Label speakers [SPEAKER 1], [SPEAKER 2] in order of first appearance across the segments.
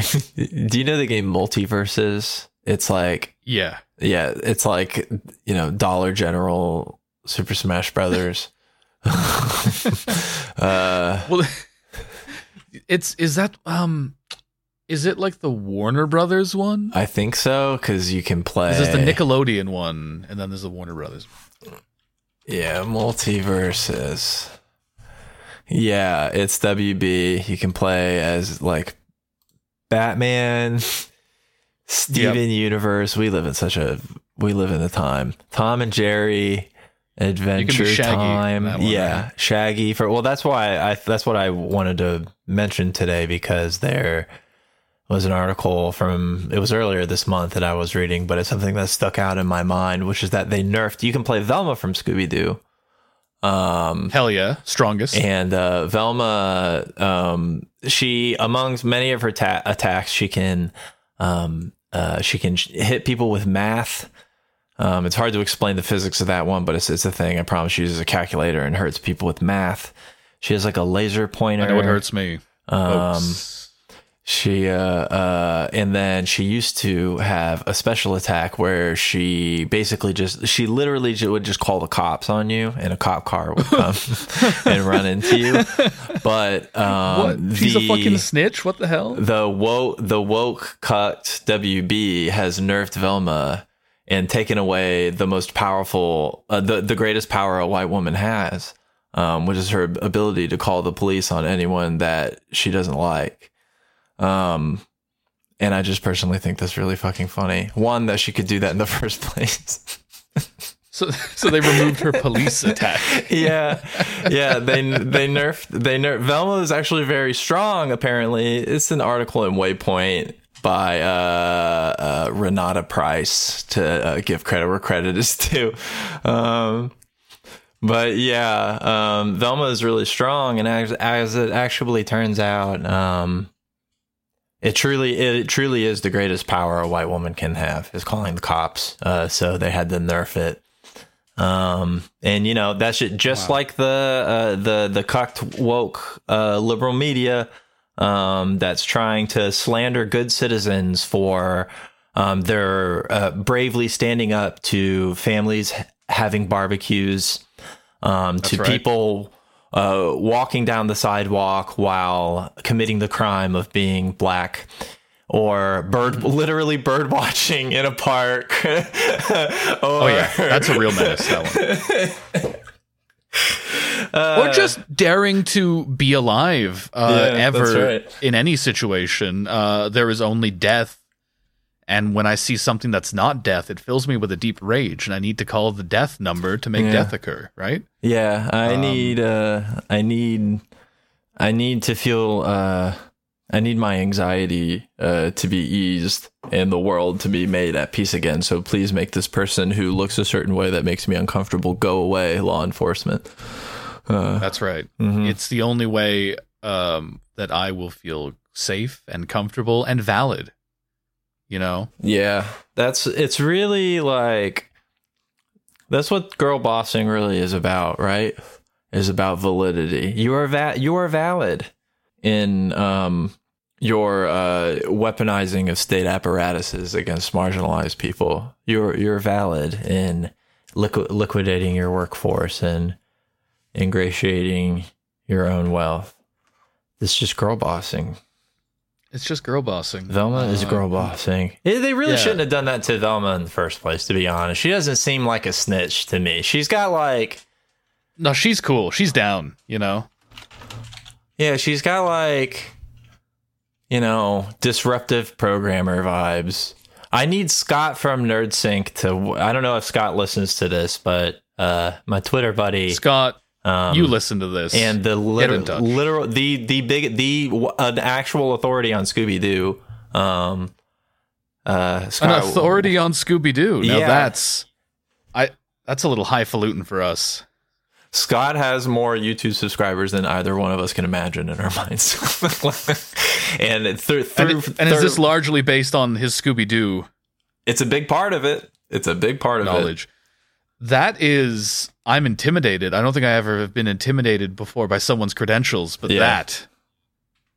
[SPEAKER 1] Do you know the game MultiVersus? It's like
[SPEAKER 2] Yeah.
[SPEAKER 1] yeah, it's like you know Dollar General, Super Smash Brothers. uh,
[SPEAKER 2] Well, it's is that um, is it like the Warner Brothers one?
[SPEAKER 1] I think so because you can play.
[SPEAKER 2] This is the Nickelodeon one, and then there's the Warner Brothers.
[SPEAKER 1] Yeah, MultiVersus. Yeah, it's WB. You can play as like Batman, Steven Universe. We live in such a we live in the time. Tom and Jerry Adventure Time.
[SPEAKER 2] one,
[SPEAKER 1] yeah,
[SPEAKER 2] right?
[SPEAKER 1] Shaggy for well that's why I that's what I wanted to mention today because there was an article from it was earlier this month that I was reading, but it's something that stuck out in my mind, which is that they nerfed you can play Velma from Scooby Doo. Um
[SPEAKER 2] Hell yeah, strongest.
[SPEAKER 1] and uh, Velma, um, she amongst many of her ta- attacks, she can um, uh, she can sh- hit people with math. Um, it's hard to explain the physics of that one, but it's it's a thing. I promise. She uses a calculator and hurts people with math. She has like a laser pointer.
[SPEAKER 2] I know it hurts me.
[SPEAKER 1] Um,
[SPEAKER 2] folks.
[SPEAKER 1] She uh uh and then she used to have a special attack where she basically just she literally would just call the cops on you and a cop car would come and run into you. But um
[SPEAKER 2] what? She's
[SPEAKER 1] the,
[SPEAKER 2] a fucking snitch. What the hell?
[SPEAKER 1] the woke the woke cut WB has nerfed Velma and taken away the most powerful uh, the the greatest power a white woman has. Um, which is her ability to call the police on anyone that she doesn't like. Um, and I just personally think that's really fucking funny. One, that she could do that in the first place.
[SPEAKER 2] So, so they removed her police attack.
[SPEAKER 1] yeah, yeah. They they nerfed they nerfed Velma is actually very strong. Apparently, it's an article in Waypoint by uh, uh, Renata Price to uh, give credit where credit is due. Um, but yeah, um, Velma is really strong, and as, as it actually turns out, um, it truly it truly is the greatest power a white woman can have is calling the cops. Uh, so they had to nerf it. Um, and you know that's ju- just
[SPEAKER 2] Wow.
[SPEAKER 1] like the uh, the the cucked woke uh, liberal media um, that's trying to slander good citizens for um, their uh, bravely standing up to families having barbecues, um, to
[SPEAKER 2] right.
[SPEAKER 1] people uh, walking down the sidewalk while committing the crime of being black. Or bird, literally bird watching in a park.
[SPEAKER 2] Oh yeah, that's a real menace. That one. or just daring to be alive uh,
[SPEAKER 1] Yeah,
[SPEAKER 2] ever
[SPEAKER 1] right.
[SPEAKER 2] in any situation. Uh, there is only death, and when I see something that's not death, it fills me with a deep rage, and I need to call the death number to make
[SPEAKER 1] Yeah.
[SPEAKER 2] death occur. Right?
[SPEAKER 1] Yeah, I
[SPEAKER 2] Um,
[SPEAKER 1] need uh I need I need to feel uh I need my anxiety uh to be eased and the world to be made at peace again. So please make this person who looks a certain way that makes me uncomfortable go away, law enforcement. Uh
[SPEAKER 2] That's right.
[SPEAKER 1] mhm.
[SPEAKER 2] It's the only way um, that I will feel safe and comfortable and valid. You know,
[SPEAKER 1] Yeah, that's it's really like that's what girl bossing really is about, right? Is about validity. You are va- you are valid in um your uh weaponizing of state apparatuses against marginalized people. You're you're valid in liqu- liquidating your workforce and ingratiating your own wealth. It's just girl bossing.
[SPEAKER 2] It's just girl bossing.
[SPEAKER 1] Velma is
[SPEAKER 2] Uh,
[SPEAKER 1] girl bossing. They really
[SPEAKER 2] yeah.
[SPEAKER 1] shouldn't have done that to Velma in the first place, to be honest. She doesn't seem like a snitch to me. She's got like,
[SPEAKER 2] No, she's cool. She's down. You know.
[SPEAKER 1] yeah, she's got like, you know, disruptive programmer vibes. I need Scott from NerdSync to. I don't know if Scott listens to this, but uh, my Twitter buddy,
[SPEAKER 2] Scott,
[SPEAKER 1] um,
[SPEAKER 2] you listen to this.
[SPEAKER 1] and the
[SPEAKER 2] in
[SPEAKER 1] literal, the the big, the an actual authority on Scooby Doo. Um, uh,
[SPEAKER 2] an authority on Scooby Doo. Now
[SPEAKER 1] Yeah.
[SPEAKER 2] that's I that's a little highfalutin for us.
[SPEAKER 1] Scott has more YouTube subscribers than either one of us can imagine in our minds. and it, through,
[SPEAKER 2] And,
[SPEAKER 1] through,
[SPEAKER 2] and is this largely based on his Scooby Doo
[SPEAKER 1] it's a big part of it. It's a big part of it.
[SPEAKER 2] knowledge? That is, I'm intimidated. I don't think I ever have been intimidated before by someone's credentials, but
[SPEAKER 1] Yeah.
[SPEAKER 2] that,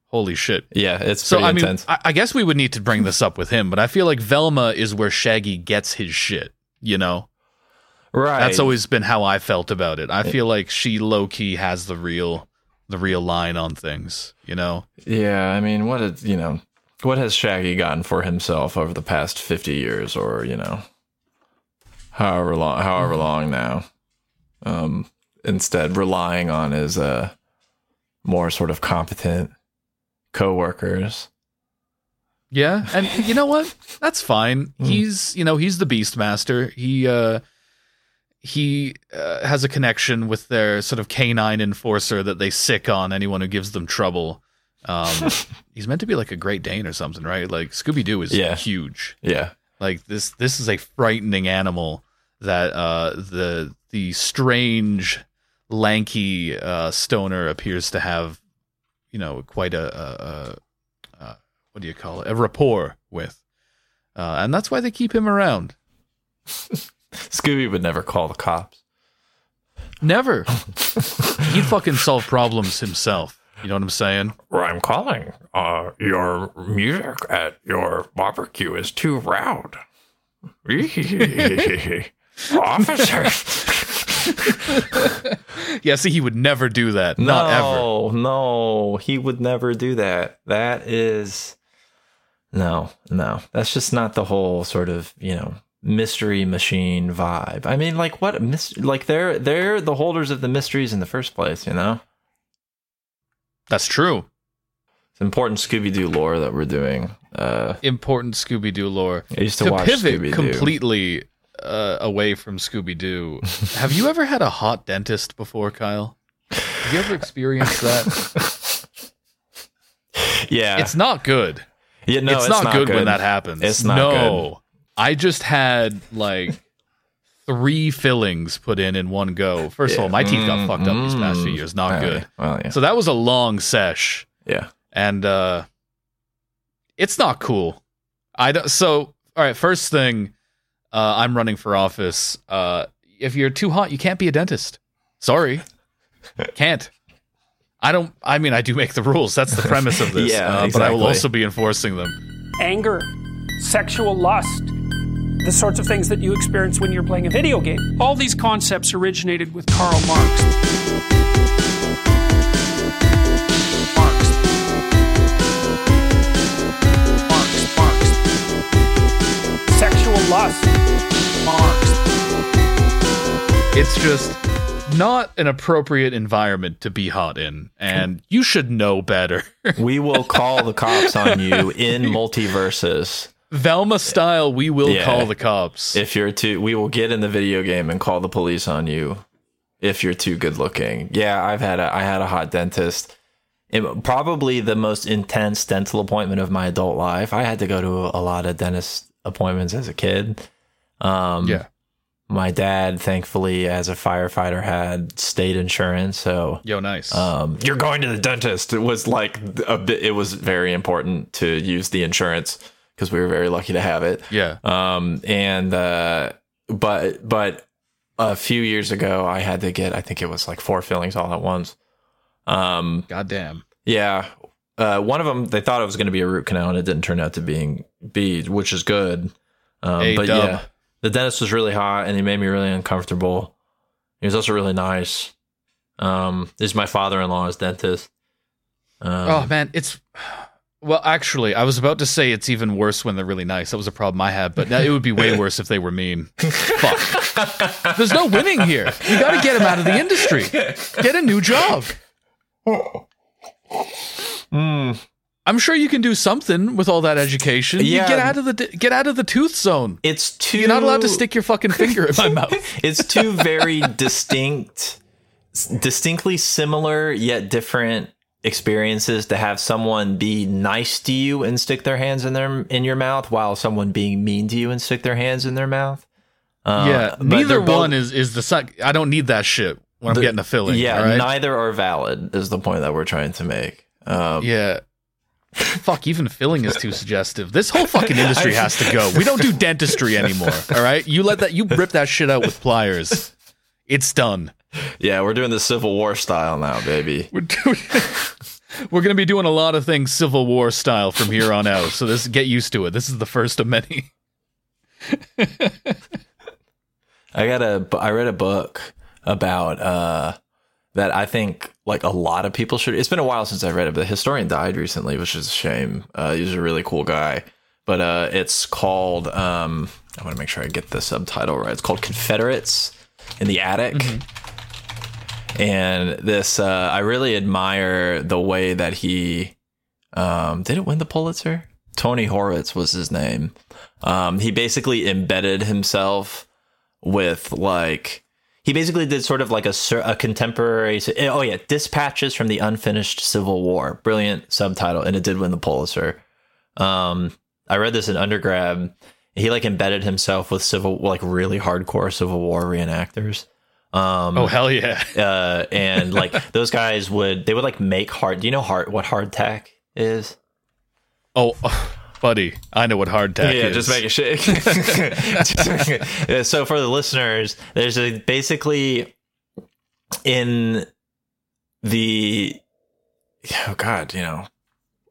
[SPEAKER 2] Holy shit.
[SPEAKER 1] Yeah, it's
[SPEAKER 2] So I mean. I, I guess we would need to bring this up with him, but I feel like Velma is where Shaggy gets his shit. You know,
[SPEAKER 1] right.
[SPEAKER 2] that's always been how I felt about it. I feel like she low key has the real, the real line on things. You know,
[SPEAKER 1] Yeah, I mean, what is you know, what has Shaggy gotten for himself over the past fifty years, or you know, however long, however mm-hmm. long now? Um, instead, relying on his uh more sort of competent co-workers.
[SPEAKER 2] Yeah, and you know what? That's fine. He's, you know, he's the Beastmaster. He uh he uh, has a connection with their sort of canine enforcer that they sic on anyone who gives them trouble. Um he's meant to be like a Great Dane or something, right? Like Scooby Doo is
[SPEAKER 1] Yeah.
[SPEAKER 2] huge.
[SPEAKER 1] Yeah,
[SPEAKER 2] Like this this is a frightening animal that uh the the strange lanky uh stoner appears to have you know quite a, a, a, a what do you call it a rapport with uh and that's why they keep him around
[SPEAKER 1] Scooby would never call the cops.
[SPEAKER 2] never he'd fucking solve problems himself you know what i'm saying
[SPEAKER 1] I'm calling. Uh, your music at your barbecue is too loud. Officer.
[SPEAKER 2] yeah see he would never do that not ever
[SPEAKER 1] no, no, he would never do that. That is no, no. That's just not the whole sort of you know mystery machine vibe. I mean, like what? Mis- like they're they're the holders of the mysteries in the first place. You know,
[SPEAKER 2] that's true
[SPEAKER 1] it's important Scooby Doo lore that we're doing. Uh,
[SPEAKER 2] important scooby-doo lore
[SPEAKER 1] I used to,
[SPEAKER 2] to
[SPEAKER 1] watch
[SPEAKER 2] pivot
[SPEAKER 1] Scooby Doo.
[SPEAKER 2] completely uh, away from Scooby Doo, have you ever had a hot dentist before, Kyle? Have you ever experienced that?
[SPEAKER 1] Yeah,
[SPEAKER 2] It's not good.
[SPEAKER 1] yeah, no,
[SPEAKER 2] it's, not, good, when that happens.
[SPEAKER 1] It's not
[SPEAKER 2] no. I just had like three fillings put in in one go. First of all, my teeth got fucked up these past few years. Not good.
[SPEAKER 1] Well, yeah,
[SPEAKER 2] So that was a long sesh,
[SPEAKER 1] yeah.
[SPEAKER 2] and uh, it's not cool. I don't. So all right, first thing, uh, I'm running for office. Uh, if you're too hot, you can't be a dentist. Sorry, can't. I don't. I mean, I do make the rules. That's the premise of this.
[SPEAKER 1] Yeah,
[SPEAKER 2] uh, But I will also be enforcing them.
[SPEAKER 3] anger, sexual lust, the sorts of things that you experience when you're playing a video game. All these concepts originated with Karl Marx. Marx. Sexual lust. Marx.
[SPEAKER 2] It's just not an appropriate environment to be hot in, and you should know better.
[SPEAKER 1] We will call the cops on you in MultiVersus.
[SPEAKER 2] Velma style, we will
[SPEAKER 1] Yeah.
[SPEAKER 2] call the cops.
[SPEAKER 1] If you're too, we will get in the video game and call the police on you if you're too good looking. Yeah, I've had a, I had a hot dentist. It, probably the most intense dental appointment of my adult life. I had to go to a lot of dentist appointments as a kid. Um,
[SPEAKER 2] yeah.
[SPEAKER 1] my dad, thankfully, as a firefighter, had state insurance, so
[SPEAKER 2] Yo, nice.
[SPEAKER 1] um, you're going to the dentist. It was like a bit. It was very important to use the insurance because we were very lucky to have it.
[SPEAKER 2] yeah.
[SPEAKER 1] Um, and uh, but but a few years ago, I had to get. I think it was like four fillings all at once. Um,
[SPEAKER 2] Goddamn.
[SPEAKER 1] yeah. Uh, one of them, they thought it was going to be a root canal, and it didn't turn out to being be, which is good. Um, but
[SPEAKER 2] dub.
[SPEAKER 1] yeah, the dentist was really hot, and he made me really uncomfortable. He was also really nice. Um, this is my father-in-law's dentist. Um,
[SPEAKER 2] oh man, it's well. Actually, I was about to say it's even worse when they're really nice. That was a problem I had, but now it would be way worse if they were mean. Fuck. There's no winning here. You got to get him out of the industry. Get a new job. I'm sure you can do something with all that education. You
[SPEAKER 1] Yeah.
[SPEAKER 2] get out of the get out of the tooth zone.
[SPEAKER 1] it's too.
[SPEAKER 2] You're not allowed to stick your fucking finger in my mouth.
[SPEAKER 1] it's two very distinct distinctly similar yet different experiences to have someone be nice to you and stick their hands in their in your mouth while someone being mean to you and stick their hands in their mouth uh,
[SPEAKER 2] yeah, neither
[SPEAKER 1] both-
[SPEAKER 2] one is is the suck. I don't need that shit when I'm getting a filling.
[SPEAKER 1] yeah
[SPEAKER 2] right?
[SPEAKER 1] neither are valid is the point that we're trying to make um,
[SPEAKER 2] Yeah. Fuck, even filling is too suggestive. This whole fucking industry has to go. We don't do dentistry anymore. All right, you let that you rip that shit out with pliers. It's done.
[SPEAKER 1] yeah we're doing the civil war style now baby
[SPEAKER 2] We're doing. We're gonna be doing a lot of things Civil War style from here on out. So this get used to it. This is the first of many.
[SPEAKER 1] I got a. I read a book about uh that I think like a lot of people should. It's been a while since I read it, but the historian died recently, which is a shame. Uh, he was a really cool guy, but uh, it's called. Um, I want to make sure I get the subtitle right. It's called Confederates in the Attic. And this, uh, I really admire the way that he um, did it win the Pulitzer. Tony Horwitz was his name. Um, he basically embedded himself with like he basically did sort of like a, a contemporary oh yeah dispatches from the unfinished civil war. Brilliant subtitle and it did win the pulitzer. Um i read this in undergrad. He like embedded himself with civil like really hardcore civil war reenactors. Um
[SPEAKER 2] Oh hell yeah!
[SPEAKER 1] uh and like those guys would they would like make hard do you know hard what hardtack is?
[SPEAKER 2] Oh, buddy, I know what hardtack
[SPEAKER 1] yeah,
[SPEAKER 2] is.
[SPEAKER 1] Yeah, just make a shake. Yeah, so for the listeners, there's a basically in the oh god, you know,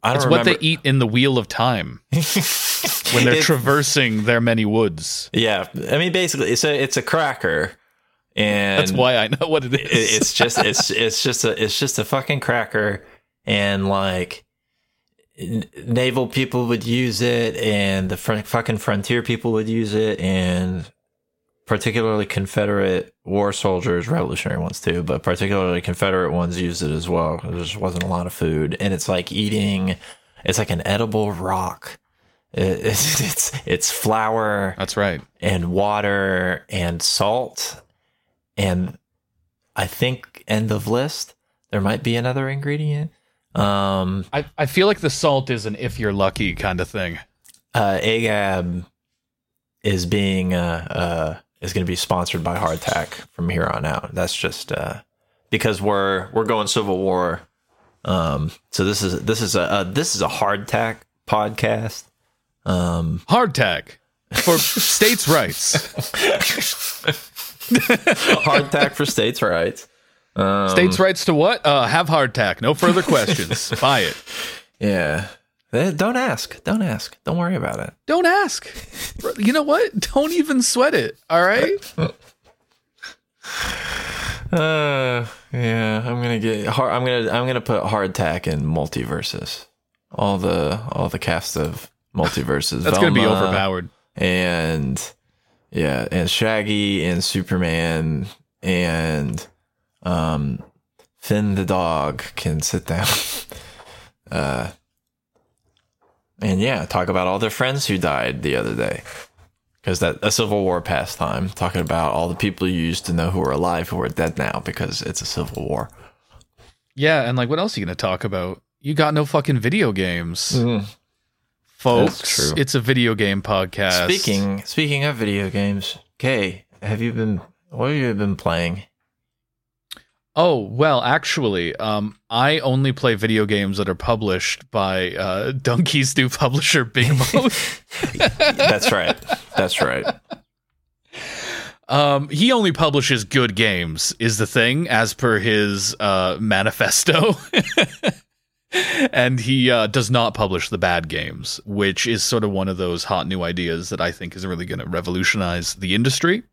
[SPEAKER 1] I don't
[SPEAKER 2] It's
[SPEAKER 1] remember.
[SPEAKER 2] what they eat in the Wheel of Time when they're
[SPEAKER 1] It's-
[SPEAKER 2] traversing their many woods.
[SPEAKER 1] Yeah, I mean, basically, it's a it's a cracker, and
[SPEAKER 2] That's why I know what it is.
[SPEAKER 1] it- it's just it's it's just a it's just a fucking cracker, and like naval people would use it, and the fr- fucking frontier people would use it, and particularly Confederate war soldiers, Revolutionary ones too, but particularly Confederate ones used it as well. There just wasn't a lot of food, and it's like eating. It's like an edible rock. It- it's it's it's flour
[SPEAKER 2] That's right.
[SPEAKER 1] and water and salt and I think end of list there might be another ingredient. Um
[SPEAKER 2] I, I feel like the salt is an if you're lucky kind of thing.
[SPEAKER 1] uh AGAB is being uh uh is going to be sponsored by Hardtack from here on out. That's just uh because we're we're going civil war. Um so this is this is a uh, this is a hardtack podcast. Um
[SPEAKER 2] Hardtack for states' rights.
[SPEAKER 1] hardtack for states rights. Um,
[SPEAKER 2] States' rights to what? Uh, have hardtack. No further questions. Buy it.
[SPEAKER 1] Yeah. Don't ask. Don't ask. Don't worry about it.
[SPEAKER 2] Don't ask. You know what? Don't even sweat it. All right.
[SPEAKER 1] Uh, yeah. I'm gonna get hard. I'm gonna. I'm gonna put hardtack in MultiVersus. All the all the cast of MultiVersus.
[SPEAKER 2] That's going to be overpowered.
[SPEAKER 1] And yeah, and Shaggy and Superman and um Finn the dog can sit down. uh. And yeah, talk about all their friends who died the other day. because that a Civil War pastime, talking about all the people you used to know who are alive who are dead now because it's a Civil War.
[SPEAKER 2] Yeah, and like, what else are you going to talk about? You got no fucking video games, folks.
[SPEAKER 1] That's true.
[SPEAKER 2] It's a video game podcast.
[SPEAKER 1] Speaking speaking of video games, Kay, have you been what have you been playing?
[SPEAKER 2] Oh well, actually, um, I only play video games that are published by uh, Dunkey's new publisher, Bigmode.
[SPEAKER 1] That's right. That's right.
[SPEAKER 2] um, he only publishes good games, is the thing, as per his uh, manifesto. and he uh, does not publish the bad games, which is sort of one of those hot new ideas that I think is really going to revolutionize the industry.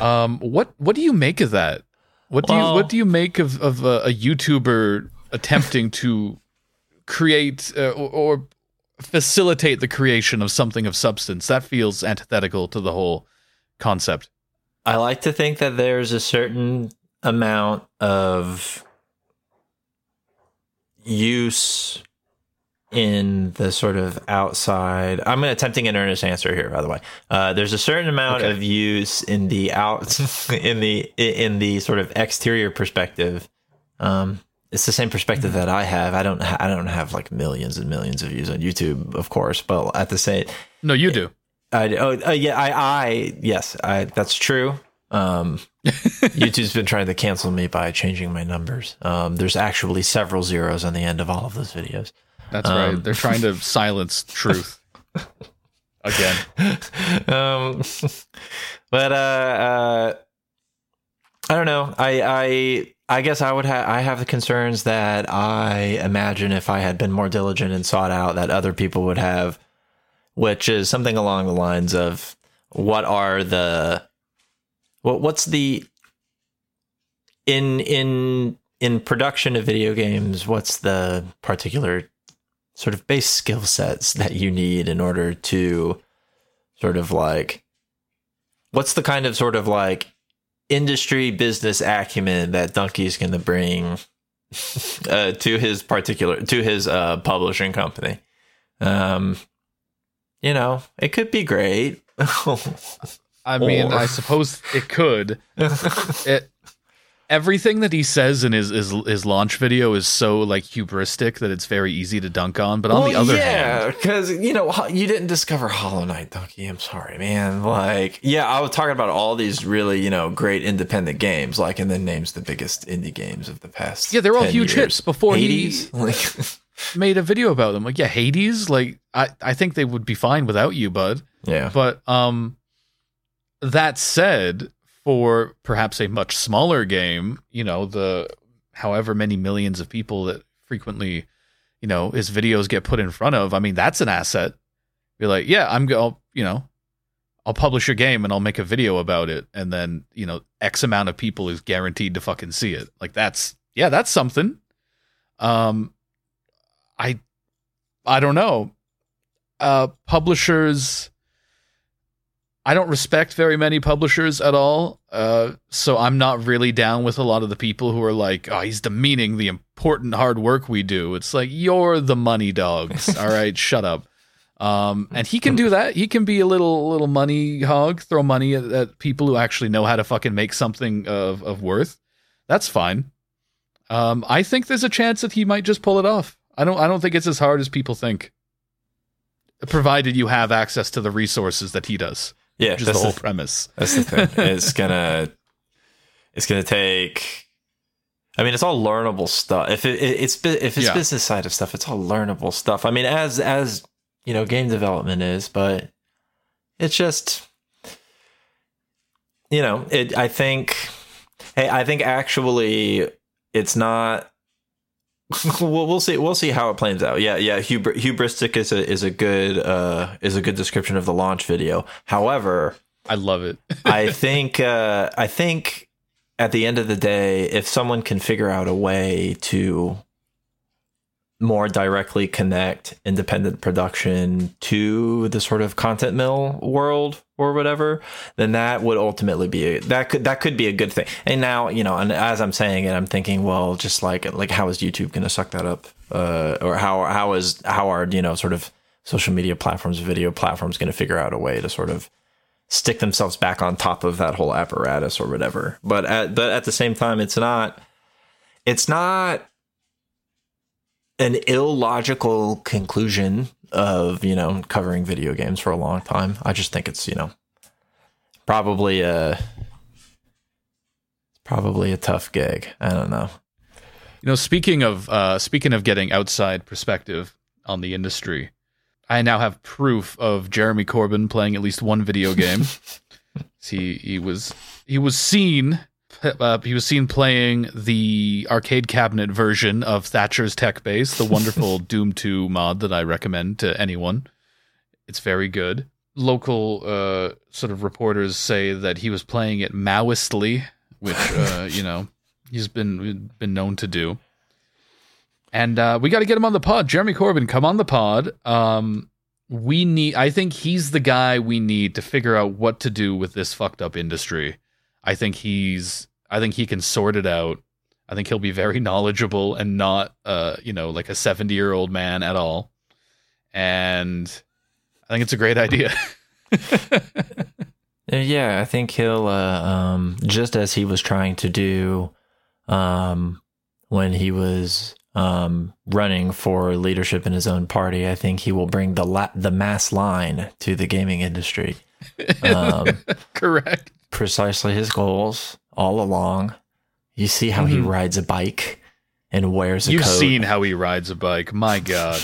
[SPEAKER 2] Um, what what do you make of that? What do you what do you make of of a, a YouTuber attempting to create uh, or, or facilitate the creation of something of substance? That feels antithetical to the whole concept.
[SPEAKER 1] I like to think that there's a certain amount of use in the sort of outside. I'm attempting an earnest answer here, by the way. Uh, there's a certain amount
[SPEAKER 2] Okay.
[SPEAKER 1] of use in the out in the in the sort of exterior perspective. Um, it's the same perspective that I have. I don't. I don't have like millions and millions of views on YouTube, of course, but at the same,
[SPEAKER 2] No, you do.
[SPEAKER 1] I, oh, uh, yeah, I, I, yes, I, that's true. Um, YouTube's been trying to cancel me by changing my numbers. Um, there's actually several zeros on the end of all of those videos.
[SPEAKER 2] That's
[SPEAKER 1] Um,
[SPEAKER 2] right. They're trying to silence truth again.
[SPEAKER 1] Um, but, uh, uh, I don't know. I, I, I guess I would have I have the concerns that I imagine if I had been more diligent and sought out that other people would have, which is something along the lines of what are the what what's the in in in production of video games, what's the particular sort of base skill sets that you need in order to sort of like what's the kind of sort of like industry business acumen that Dunkey's going to bring uh, to his particular to his uh, publishing company. Um, you know, it could be great.
[SPEAKER 2] I mean,
[SPEAKER 1] Or-
[SPEAKER 2] I suppose it could. it everything that he says in his, his his launch video is so like hubristic that it's very easy to dunk on. But on the
[SPEAKER 1] Well,
[SPEAKER 2] other
[SPEAKER 1] yeah,
[SPEAKER 2] hand,
[SPEAKER 1] because you know you didn't discover Hollow Knight, Dunkey. I'm sorry, man. Like, yeah, I was talking about all these really you know great independent games, like, and then names the biggest indie games of the past.
[SPEAKER 2] Yeah, they're all
[SPEAKER 1] 10
[SPEAKER 2] huge
[SPEAKER 1] years.
[SPEAKER 2] hits before he-
[SPEAKER 1] Hades. Like,
[SPEAKER 2] made a video about them. Like, yeah, Hades. Like, I I think they would be fine without you, bud.
[SPEAKER 1] yeah,
[SPEAKER 2] But um, that said, for perhaps a much smaller game, you know, the however many millions of people that frequently, you know, his videos get put in front of, I mean, that's an asset. You're like, yeah, I'm going, you know, I'll publish a game and I'll make a video about it, and then you know, X amount of people is guaranteed to fucking see it. Like that's yeah, that's something. Um, I, I don't know. Uh, publishers. I don't respect very many publishers at all. Uh, so I'm not really down with a lot of the people who are like, oh, he's demeaning the important hard work we do. It's like, you're the money dogs. all right, shut up. Um, and he can do that. He can be a little little money hog, throw money at, at people who actually know how to fucking make something of, of worth. That's fine. Um, I think there's a chance that he might just pull it off. I don't I don't think it's as hard as people think. Provided you have access to the resources that he does
[SPEAKER 1] yeah.
[SPEAKER 2] is the whole premise.
[SPEAKER 1] that's the thing. it's gonna, it's gonna take. I mean, it's all learnable stuff. If it, it's if it's
[SPEAKER 2] Yeah.
[SPEAKER 1] business side of stuff, it's all learnable stuff. I mean, as as you know, game development is, but it's just, you know, it. I think, hey, I think actually, it's not. we'll, we'll see. We'll see how it plays out. Yeah, yeah. Hubr- hubristic is a is a good uh is a good description of the launch video. However,
[SPEAKER 2] I love it.
[SPEAKER 1] I think uh, I think at the end of the day, if someone can figure out a way to more directly connect independent production to the sort of content mill world or whatever, then that would ultimately be a, that could that could be a good thing. And now you know, and as I'm saying it, I'm thinking, well, just like like how is YouTube going to suck that up, uh, or how how is how are you know sort of social media platforms, video platforms going to figure out a way to sort of stick themselves back on top of that whole apparatus or whatever. But at but at the same time, it's not it's not an illogical conclusion of you know covering video games for a long time. I just think it's you know probably a probably a tough gig. I don't know.
[SPEAKER 2] You know, speaking of uh, speaking of getting outside perspective on the industry, I now have proof of Jeremy Corbyn playing at least one video game. he he was he was seen uh, he was seen playing the arcade cabinet version of Thatcher's Tech Base, the wonderful Doom 2 mod that I recommend to anyone. It's very good. Local uh, sort of reporters say that he was playing it Maoistly, which uh, you know he's been been known to do. And uh, we got to get him on the pod. Jeremy Corbyn, come on the pod. Um, we need. I think he's the guy we need to figure out what to do with this fucked up industry. I think he's. I think he can sort it out. I think he'll be very knowledgeable and not, uh, you know, like a seventy-year-old man at all. And I think it's a great idea.
[SPEAKER 1] Uh, Yeah, I think he'll uh, um, just as he was trying to do um, when he was um, running for leadership in his own party. I think he will bring the la- the mass line to the gaming industry. Um,
[SPEAKER 2] Correct.
[SPEAKER 1] Precisely his goals all along. You see how he
[SPEAKER 2] Mhm.
[SPEAKER 1] rides a bike and wears a coat.
[SPEAKER 2] You've
[SPEAKER 1] coat.
[SPEAKER 2] seen how he rides a bike. My God.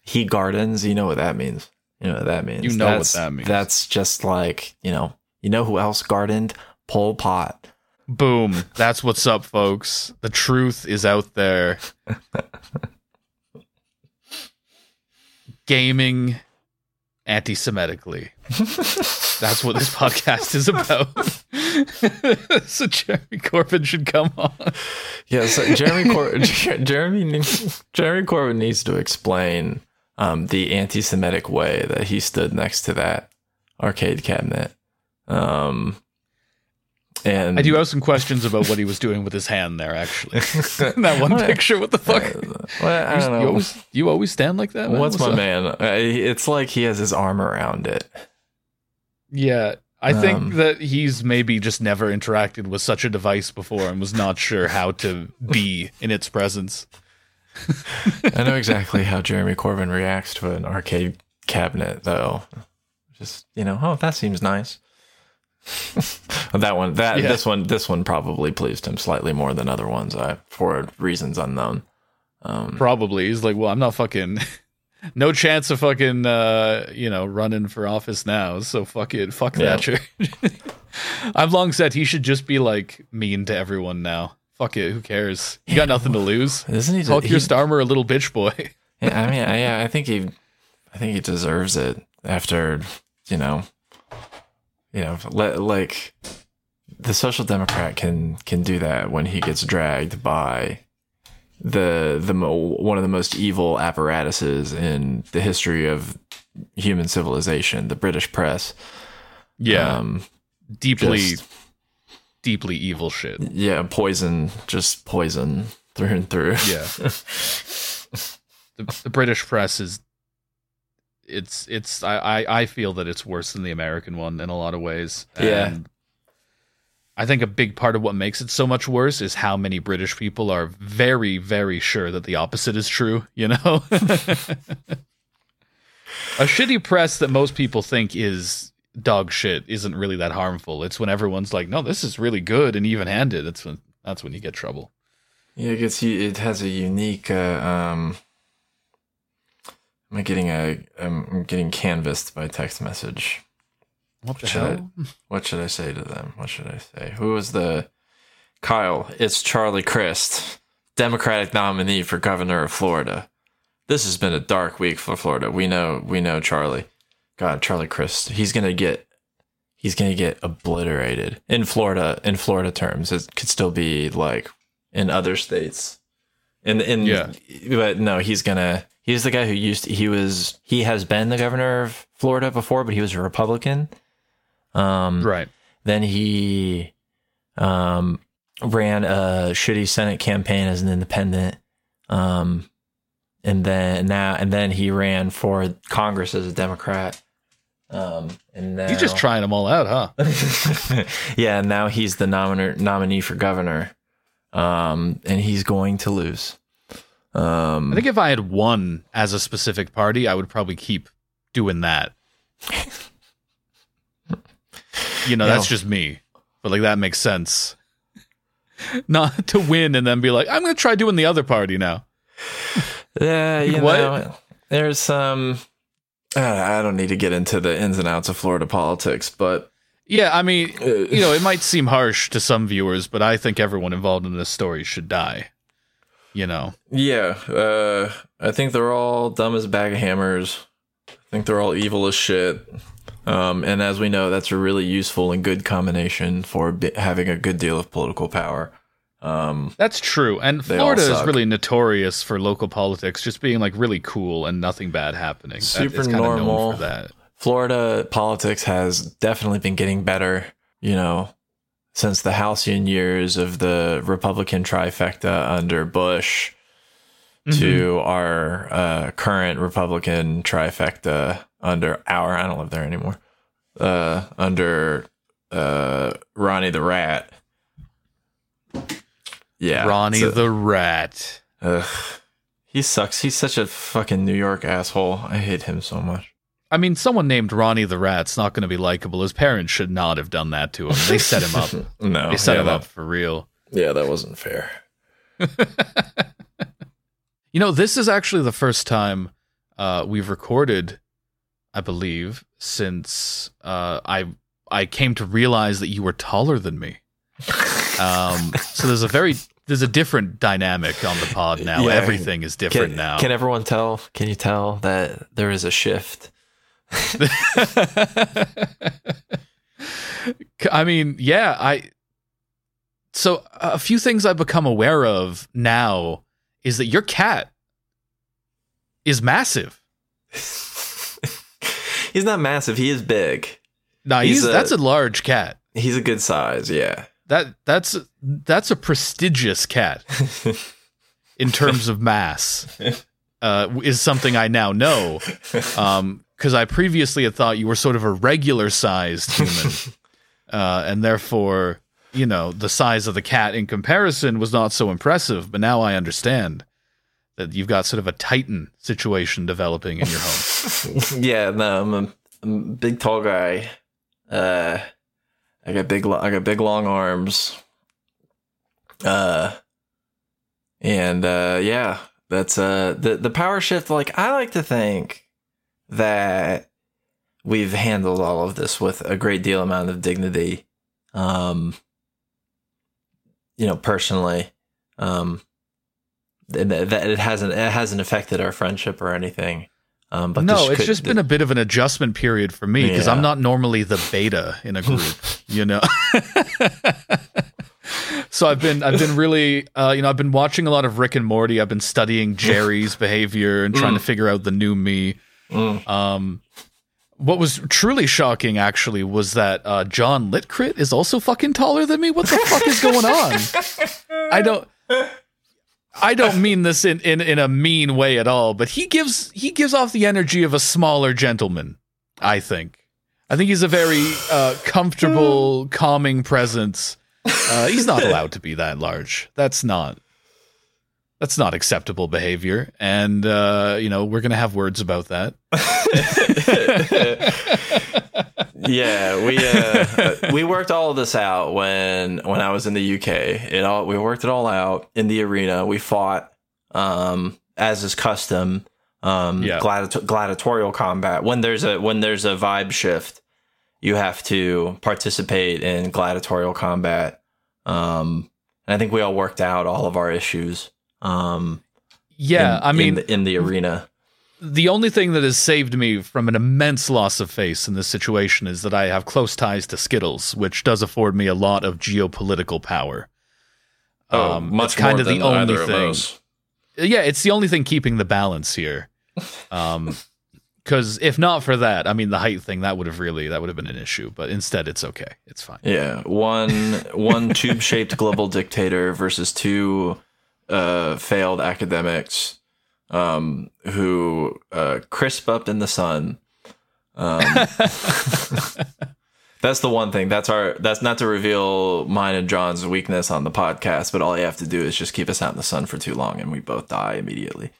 [SPEAKER 1] he gardens. You know what that means. You know what that means.
[SPEAKER 2] You know what that means.
[SPEAKER 1] That's just like you know. You know who else gardened? Pol Pot.
[SPEAKER 2] Boom. That's what's up, folks. The truth is out there. Gaming anti Semitically. That's what this podcast is about. so Jeremy Corbyn should come on.
[SPEAKER 1] Yeah, so Jeremy Cor- Jeremy Jeremy Corbyn needs to explain um, the anti-Semitic way that he stood next to that arcade cabinet. Um, and
[SPEAKER 2] I do have some questions about what he was doing with his hand there. Actually, that one picture. What the fuck?
[SPEAKER 1] Well, I don't know.
[SPEAKER 2] You always, you always stand like that. Man?
[SPEAKER 1] What's,
[SPEAKER 2] What's
[SPEAKER 1] my
[SPEAKER 2] up?
[SPEAKER 1] man? Uh, It's like he has his arm around it.
[SPEAKER 2] Yeah, I think
[SPEAKER 1] Um,
[SPEAKER 2] that he's maybe just never interacted with such a device before and was not sure how to be in its presence.
[SPEAKER 1] I know exactly how Jeremy Corbyn reacts to an arcade cabinet, though. Just you know, oh, that seems nice. That one, that
[SPEAKER 2] Yeah.
[SPEAKER 1] this one, this one probably pleased him slightly more than other ones, I, for reasons unknown. Um,
[SPEAKER 2] Probably he's like, well, I'm not fucking. No chance of fucking, uh, you know, running for office now. So fuck it, fuck
[SPEAKER 1] Yeah.
[SPEAKER 2] Thatcher. I've long said he should just be like mean to everyone now. Fuck it, who cares? You got nothing to lose.
[SPEAKER 1] isn't he?
[SPEAKER 2] Hulk Keir Starmer a little bitch boy.
[SPEAKER 1] Yeah, I mean, I, yeah, I think he, I think he deserves it after, you know, you know, le- like the social democrat can can do that when he gets dragged by the the mo- one of the most evil apparatuses in the history of human civilization, the British press.
[SPEAKER 2] Yeah,
[SPEAKER 1] um,
[SPEAKER 2] deeply,
[SPEAKER 1] just-
[SPEAKER 2] deeply evil shit.
[SPEAKER 1] yeah, poison, just poison through and through.
[SPEAKER 2] Yeah. the, the British press is it's it's I, I feel that it's worse than the American one in a lot of ways.
[SPEAKER 1] Yeah.
[SPEAKER 2] And I think a big part of what makes it so much worse is how many British people are very, very sure that the opposite is true, you know? a shitty press that most people think is dog shit isn't really that harmful. It's when everyone's like, no, this is really good and even handed. That's when that's when you get trouble.
[SPEAKER 1] Yeah, you. It has a unique. Uh, um, am I getting a? I'm I'm getting canvassed by text message.
[SPEAKER 2] What the
[SPEAKER 1] Should I- What should I say to them? What should I say? Who was the? Kyle, it's Charlie Crist, Democratic nominee for governor of Florida. This has been a dark week for Florida. We know. We know Charlie. God, Charlie Crist. He's gonna get. He's gonna get obliterated in Florida. In Florida terms, it could still be like in other states. In in
[SPEAKER 2] Yeah.
[SPEAKER 1] but no, he's gonna. He's the guy who used. to, He was. He has been the governor of Florida before, but he was a Republican. Um,
[SPEAKER 2] Right.
[SPEAKER 1] then he um, ran a shitty Senate campaign as an independent. Um, and then now, and then he ran for Congress as a Democrat. Um, and now,
[SPEAKER 2] He's just trying them all out, huh?
[SPEAKER 1] yeah, and now he's the nominer, nominee for governor. Um, and he's going to lose. Um,
[SPEAKER 2] I think if I had won as a specific party, I would probably keep doing that. You know, that's just me. But like that makes sense. Not to win and then be like, I'm gonna try doing the other party now.
[SPEAKER 1] Yeah, you
[SPEAKER 2] What?
[SPEAKER 1] know, there's some. Uh, I don't need to get into the ins and outs of Florida politics, but
[SPEAKER 2] Yeah, I mean,
[SPEAKER 1] uh,
[SPEAKER 2] you know, it might seem harsh to some viewers, but I think everyone involved in this story should die. You know.
[SPEAKER 1] yeah, uh, I think they're all dumb as a bag of hammers. I think they're all evil as shit. Um, and as we know, that's a really useful and good combination for bi- having a good deal of political power. Um,
[SPEAKER 2] That's true. And Florida is really notorious for local politics just being like really cool and nothing bad happening.
[SPEAKER 1] Super normal.
[SPEAKER 2] for that.
[SPEAKER 1] Florida politics has definitely been getting better, you know, since the halcyon years of the Republican trifecta under Bush to our uh, current Republican trifecta under our, I don't live there anymore, uh, under uh, Ronnie the Rat. Yeah.
[SPEAKER 2] Ronnie
[SPEAKER 1] so-
[SPEAKER 2] the Rat.
[SPEAKER 1] ugh. he sucks. He's such a fucking New York asshole. I hate him so much.
[SPEAKER 2] I mean, someone named Ronnie the Rat's not going to be likable. His parents should not have done that to him. They set him up.
[SPEAKER 1] No.
[SPEAKER 2] They set
[SPEAKER 1] yeah,
[SPEAKER 2] him
[SPEAKER 1] that-
[SPEAKER 2] up for real.
[SPEAKER 1] Yeah, that wasn't fair.
[SPEAKER 2] You know, this is actually the first time uh, we've recorded, I believe, since uh, I I came to realize that you were taller than me. Um, so there's a very there's a different dynamic on the pod now.
[SPEAKER 1] Yeah.
[SPEAKER 2] Everything is different
[SPEAKER 1] Can,
[SPEAKER 2] now.
[SPEAKER 1] can everyone tell? Can you tell that there is a shift?
[SPEAKER 2] I mean, yeah, I. So a few things I've become aware of now is that your cat is massive.
[SPEAKER 1] He's not massive. He is big.
[SPEAKER 2] Now
[SPEAKER 1] He's
[SPEAKER 2] he's,
[SPEAKER 1] a-
[SPEAKER 2] that's a large cat.
[SPEAKER 1] He's a good size. Yeah.
[SPEAKER 2] That that's that's a prestigious cat in terms of mass. Uh, is something I now know. Um, because I previously had thought you were sort of a regular sized human, uh, and therefore, you know, the size of the cat in comparison was not so impressive. But now I understand that you've got sort of a titan situation developing in your home.
[SPEAKER 1] yeah. No, I'm a, I'm a big, tall guy. Uh, I got big. lo- I got big, long arms. Uh, and uh, yeah, that's uh the the power shift. Like I like to think that we've handled all of this with a great deal amount of dignity. Um, you know, personally, um, and that that it hasn't it hasn't affected our friendship or anything. Um, but
[SPEAKER 2] no, it's
[SPEAKER 1] could-
[SPEAKER 2] just been a bit of an adjustment period for me because
[SPEAKER 1] Yeah.
[SPEAKER 2] I'm not normally the beta in a group, you know. so I've been I've been really uh, you know I've been watching a lot of Rick and Morty. I've been studying Jerry's behavior and trying to figure out the new me.
[SPEAKER 1] Mm.
[SPEAKER 2] Um, what was truly shocking actually was that uh, John Litcrit is also fucking taller than me. What the fuck is going on? I don't. I don't mean this in, in, in a mean way at all, but he gives he gives off the energy of a smaller gentleman. I think. I think he's a very uh, comfortable, calming presence. Uh, he's not allowed to be that large. That's not. That's not acceptable behavior, and uh, you know we're gonna have words about that.
[SPEAKER 1] yeah, we uh, we worked all of this out when when I was in the UK. It all we worked it all out in the arena. We fought um, as is custom. Um,
[SPEAKER 2] Yeah.
[SPEAKER 1] gladi- gladiatorial combat. When there's a when there's a vibe shift, you have to participate in gladiatorial combat. Um, and I think we all worked out all of our issues. Um,
[SPEAKER 2] Yeah,
[SPEAKER 1] in-
[SPEAKER 2] I mean,
[SPEAKER 1] in the, in the arena.
[SPEAKER 2] the only thing that has saved me from an immense loss of face in this situation is that I have close ties to Skittles, which does afford me a lot of geopolitical power. Um, much kind of the only thing. Yeah, it's the only thing keeping the balance here. Um, because if not for that, I mean, the height thing that would have really that would have been an issue. But instead, it's okay. It's fine.
[SPEAKER 1] Yeah, one one tube shaped global dictator versus two uh, failed academics um, who uh, crisp up in the sun. Um, that's the one thing. That's our. That's not to reveal mine and John's weakness on the podcast, but all you have to do is just keep us out in the sun for too long, and we both die immediately.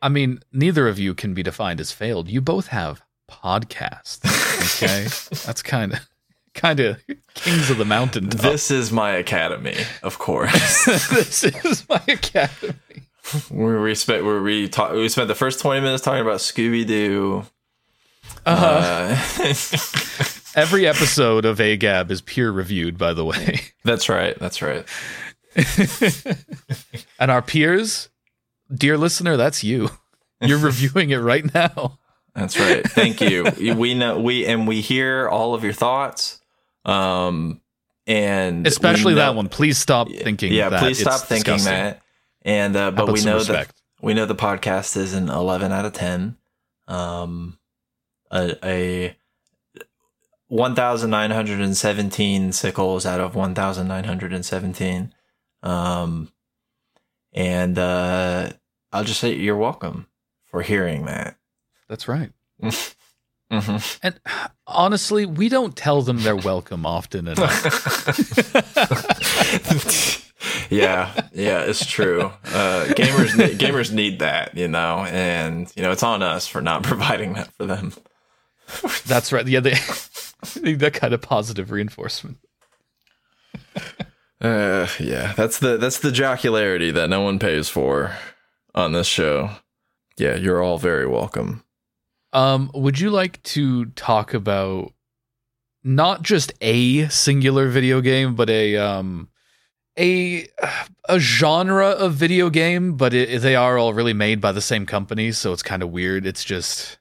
[SPEAKER 2] I mean, neither of you can be defined as failed. You both have podcasts. Okay, that's kind of kind of kings of the mountain.
[SPEAKER 1] This is my academy, of course.
[SPEAKER 2] this is my academy.
[SPEAKER 1] we spent we talk, we spent the first twenty minutes talking about Scooby Doo.
[SPEAKER 2] Uh-huh.
[SPEAKER 1] Uh,
[SPEAKER 2] Every episode of AGAB is peer reviewed, by the way.
[SPEAKER 1] that's right. That's right.
[SPEAKER 2] And our peers, dear listener, that's you. You're reviewing it right now.
[SPEAKER 1] That's right. Thank you. We know we and we hear all of your thoughts. Um, and
[SPEAKER 2] Especially
[SPEAKER 1] know-
[SPEAKER 2] that one. Please stop thinking
[SPEAKER 1] Yeah,
[SPEAKER 2] that.
[SPEAKER 1] please stop thinking
[SPEAKER 2] disgusting.
[SPEAKER 1] that. And uh, but we know
[SPEAKER 2] respect?
[SPEAKER 1] that we know the podcast is an eleven out of ten. Um, a, a one thousand nine hundred and seventeen sickles out of one thousand nine hundred and seventeen. Um, and uh, I'll just say you're welcome for hearing that.
[SPEAKER 2] That's right.
[SPEAKER 1] hmm
[SPEAKER 2] And honestly, we don't tell them they're welcome often enough.
[SPEAKER 1] yeah, yeah, it's true. Uh, gamers, ne- gamers need that, you know, and you know it's on us for not providing that for them.
[SPEAKER 2] That's right. Yeah, they need that kind of positive reinforcement.
[SPEAKER 1] Uh, yeah, that's the that's the jocularity that no one pays for on this show. Yeah, you're all very welcome.
[SPEAKER 2] Um, would you like to talk about not just a singular video game, but a um a a genre of video game, but it, they are all really made by the same company, so it's kind of weird. It's just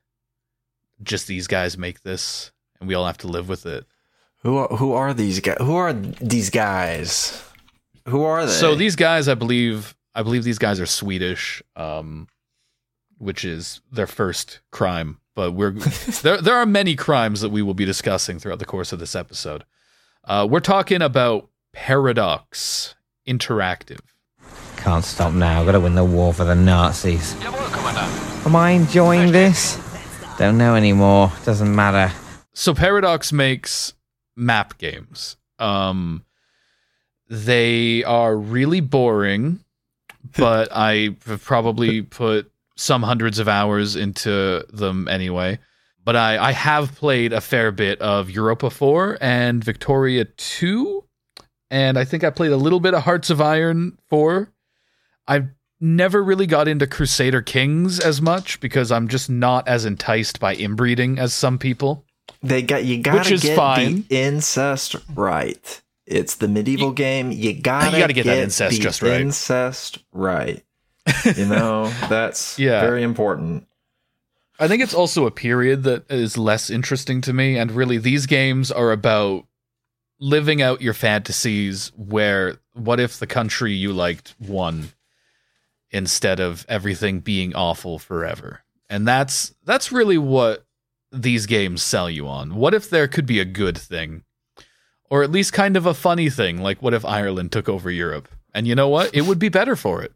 [SPEAKER 2] just these guys make this, and we all have to live with it.
[SPEAKER 1] Who are, who are these guys? Who are these guys? Who are they?
[SPEAKER 2] So these guys, I believe, I believe these guys are Swedish, um, which is their first crime. But we're there. There are many crimes that we will be discussing throughout the course of this episode. Uh, we're talking about Paradox Interactive.
[SPEAKER 4] Can't stop now. Got to win the war for the Nazis. Am I enjoying this? Don't know anymore. Doesn't matter.
[SPEAKER 2] So Paradox makes map games. Um, they are really boring, but I have probably put some hundreds of hours into them anyway. But I, I have played a fair bit of Europa 4 and Victoria 2. And I think I played a little bit of Hearts of Iron 4. I've never really got into Crusader Kings as much because I'm just not as enticed by inbreeding as some people.
[SPEAKER 1] they got you gotta
[SPEAKER 2] Which is
[SPEAKER 1] get
[SPEAKER 2] fine.
[SPEAKER 1] the incest right. It's the medieval game. You gotta, you
[SPEAKER 2] gotta get that incest just right.
[SPEAKER 1] Incest right. You know that's
[SPEAKER 2] Yeah.
[SPEAKER 1] very important.
[SPEAKER 2] I think it's also a period that is less interesting to me. And really, these games are about living out your fantasies where what if the country you liked won instead of everything being awful forever? And that's that's really what these games sell you on. What if there could be a good thing? Or at least kind of a funny thing, like what if Ireland took over Europe? And you know what? It would be better for it.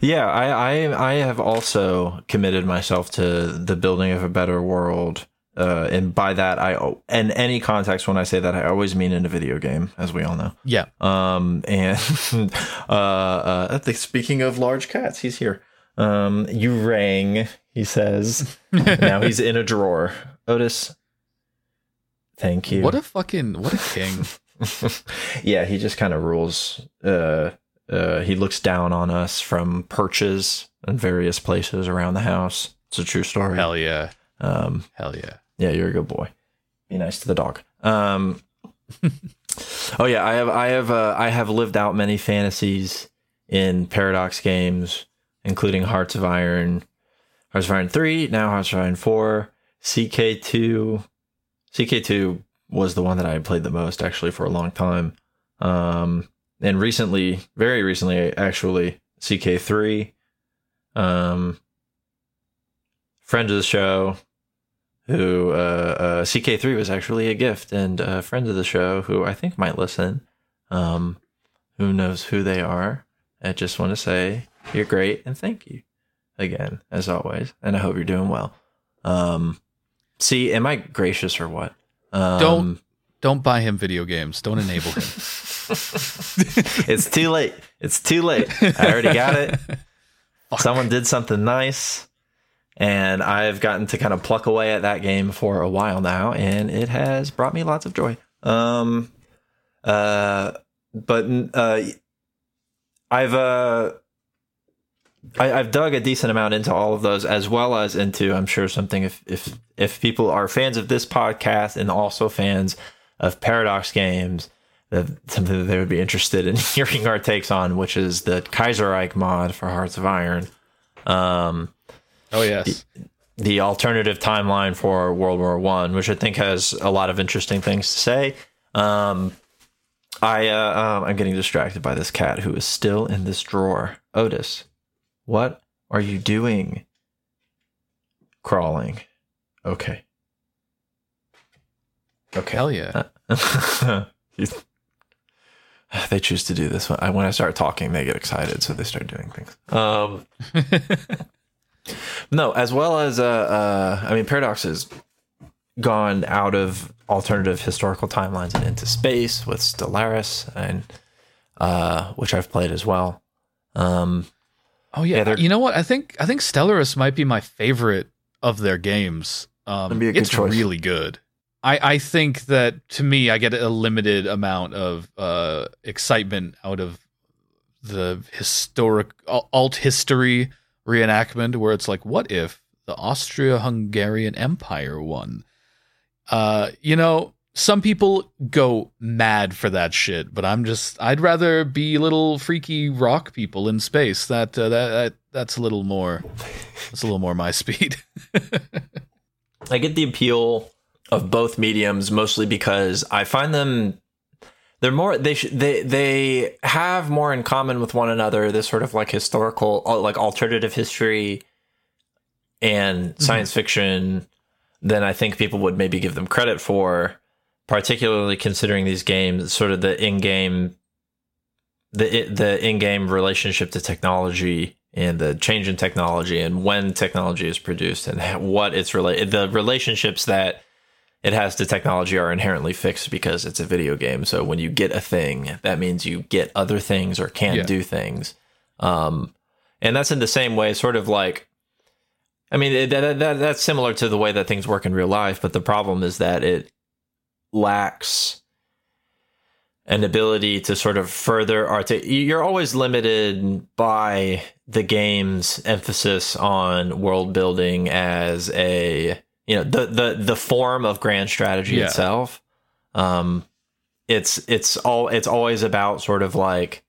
[SPEAKER 1] Yeah, I, I I have also committed myself to the building of a better world. Uh, and by that, I in any context when I say that, I always mean in a video game, as we all know.
[SPEAKER 2] Yeah.
[SPEAKER 1] Um, and uh, uh, think speaking of large cats, he's here. Um, you rang, he says. now he's in a drawer. Otis, thank you.
[SPEAKER 2] What a fucking what a king.
[SPEAKER 1] yeah, he just kind of rules. Uh, uh, he looks down on us from perches in various places around the house. It's a true story.
[SPEAKER 2] Hell yeah.
[SPEAKER 1] Um,
[SPEAKER 2] Hell yeah.
[SPEAKER 1] yeah, you're a good boy. Be nice to the dog. Um, oh yeah, I have I have uh, I have lived out many fantasies in Paradox games, including Hearts of Iron, Hearts of Iron three, now Hearts of Iron four, CK two. CK two was the one that I had played the most actually for a long time. Um, and recently, very recently, actually, CK three. Um, friend of the show, who uh, uh, CK3 was actually a gift, and a friend of the show who I think might listen. Um, who knows who they are? I just want to say you're great and thank you again, as always. And I hope you're doing well. Um, see, am I gracious or what? Um,
[SPEAKER 2] Don't don't buy him video games. Don't enable him.
[SPEAKER 1] it's too late. It's too late. I already got it. Someone did something nice, and I've gotten to kind of pluck away at that game for a while now, and it has brought me lots of joy. Um, uh, but uh, I've uh, I, I've dug a decent amount into all of those, as well as into I'm sure something if if if people are fans of this podcast and also fans of Paradox games something that they would be interested in hearing our takes on, which is the Kaiserreich mod for Hearts of Iron, um,
[SPEAKER 2] Oh yes.
[SPEAKER 1] the alternative timeline for World War One, which I think has a lot of interesting things to say. Um, I uh, um, I'm getting distracted by this cat who is still in this drawer. Otis, what are you doing? Crawling. Okay. Okay.
[SPEAKER 2] Hell yeah.
[SPEAKER 1] He's- they choose to do this when I, when I start talking, they get excited, so they start doing things. Um, no, as well as uh, uh, I mean, Paradox has gone out of alternative historical timelines and into space with Stellaris, and uh, which I've played as well. Um,
[SPEAKER 2] Oh yeah.
[SPEAKER 1] Yeah,
[SPEAKER 2] you know what? I think I think Stellaris might be my favorite of their games. Um,
[SPEAKER 1] be a good
[SPEAKER 2] it's
[SPEAKER 1] choice.
[SPEAKER 2] really good. I, I think that to me, I get a limited amount of uh, excitement out of the historic alt history reenactment, where it's like, what if the Austria-Hungarian Empire won? Uh, you know, some people go mad for that shit, but I'm just I'd rather be little freaky rock people in space. That uh, that, that that's a little more that's a little more my speed.
[SPEAKER 1] I get the appeal of both mediums mostly because I find them they're more they sh- they they have more in common with one another this sort of like historical uh, like alternative history and science fiction than I think people would maybe give them credit for particularly considering these games sort of the in-game the the in-game relationship to technology and the change in technology and when technology is produced and what it's related the relationships that it has to technology are inherently fixed because it's a video game so when you get a thing that means you get other things or can
[SPEAKER 2] Yeah.
[SPEAKER 1] do things um and that's in the same way sort of like i mean that, that that's similar to the way that things work in real life but the problem is that it lacks an ability to sort of further art you're always limited by the game's emphasis on world building as a you know the the the form of grand strategy
[SPEAKER 2] Yeah.
[SPEAKER 1] itself um it's it's all it's always about sort of like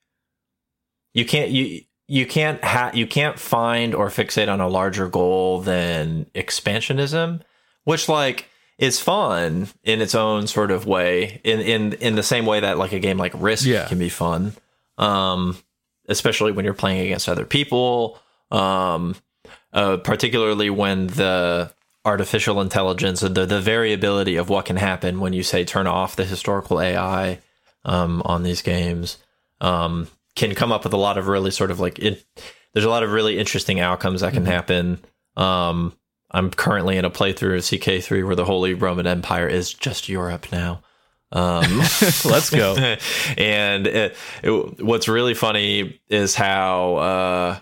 [SPEAKER 1] you can't you you can't ha- you can't find or fixate on a larger goal than expansionism which like is fun in its own sort of way in in in the same way that like a game like risk
[SPEAKER 2] Yeah.
[SPEAKER 1] can be fun um especially when you're playing against other people um uh, particularly when the artificial intelligence and the, the variability of what can happen when you say turn off the historical AI um, on these games um, can come up with a lot of really sort of like it, there's a lot of really interesting outcomes that can happen. Um, I'm currently in a playthrough of CK3 where the Holy Roman Empire is just Europe now. Um,
[SPEAKER 2] Let's go.
[SPEAKER 1] and it, it- what's really funny is how uh,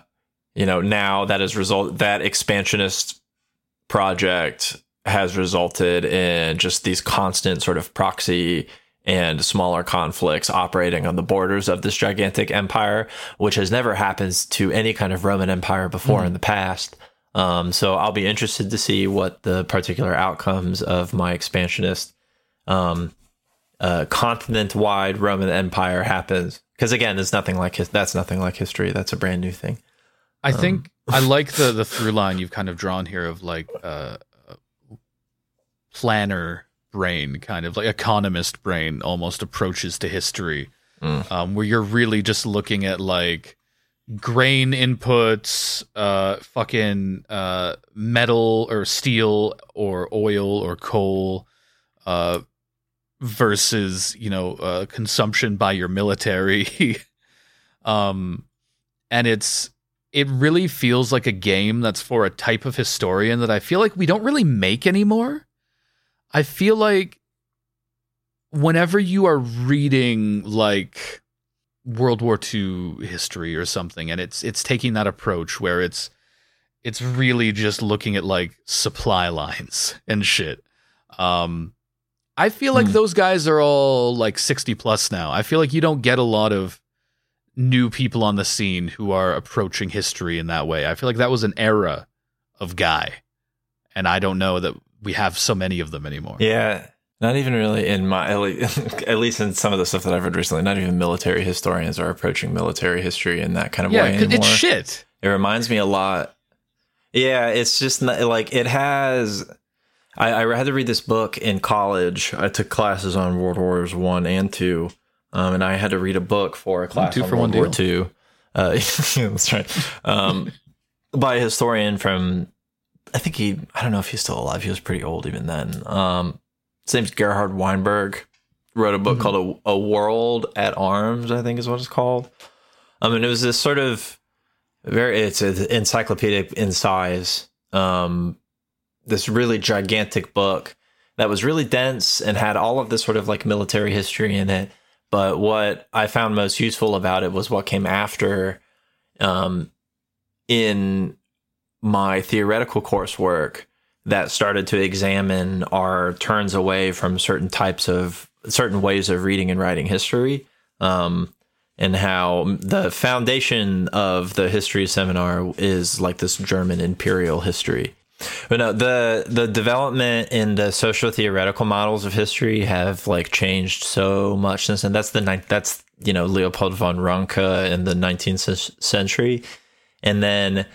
[SPEAKER 1] you know now that has result that expansionist project has resulted in just these constant sort of proxy and smaller conflicts operating on the borders of this gigantic empire, which has never happened to any kind of Roman empire before in the past. Um, so I'll be interested to see what the particular outcomes of my expansionist um, uh, continent-wide Roman Empire happens. Because again, it's nothing like his, that's nothing like history. That's a brand new thing.
[SPEAKER 2] I think I like the the through line you've kind of drawn here of like uh, a planner brain, kind of like economist brain, almost approaches to history,
[SPEAKER 1] Mm.
[SPEAKER 2] um, where you're really just looking at like grain inputs, uh, fucking uh, metal or steel or oil or coal, uh, versus you know uh, consumption by your military. um, and it's it really feels like a game that's for a type of historian that I feel like we don't really make anymore. I feel like whenever you are reading like World War II history or something, and it's it's taking that approach where it's it's really just looking at like supply lines and shit. Um, I feel like
[SPEAKER 1] Hmm.
[SPEAKER 2] those guys are all like sixty plus now. I feel like you don't get a lot of new people on the scene who are approaching history in that way. I feel like that was an era of guy, and I don't know that we have so many of them anymore.
[SPEAKER 1] Yeah, not even really in my at least, in some of the stuff that I've read recently. Not even military historians are approaching military history in that kind of
[SPEAKER 2] yeah,
[SPEAKER 1] way anymore.
[SPEAKER 2] it's shit.
[SPEAKER 1] It reminds me a lot. Yeah, it's just not, like it has. I, I had to read this book in college. I took classes on World Wars One and Two, um, and I had to read a book for a class
[SPEAKER 2] two
[SPEAKER 1] on
[SPEAKER 2] for
[SPEAKER 1] World
[SPEAKER 2] one
[SPEAKER 1] War Two. Uh, that's right. Um, by a historian from, I think he. I don't know if he's still alive. He was pretty old even then. Um, his name's Gerhard Weinberg. Wrote a book
[SPEAKER 2] Mhm.
[SPEAKER 1] called a, a World at Arms. I think is what it's called. Um, and it was this sort of very it's an encyclopedic in size um this really gigantic book that was really dense and had all of this sort of like military history in it but what i found most useful about it was what came after um in my theoretical coursework that started to examine our turns away from certain types of certain ways of reading and writing history um and how the foundation of the history seminar is like this German imperial history. But no, the the development in the social theoretical models of history have like changed so much since then. That's the ninth. That's you know Leopold von Ranke in the 19th century, and then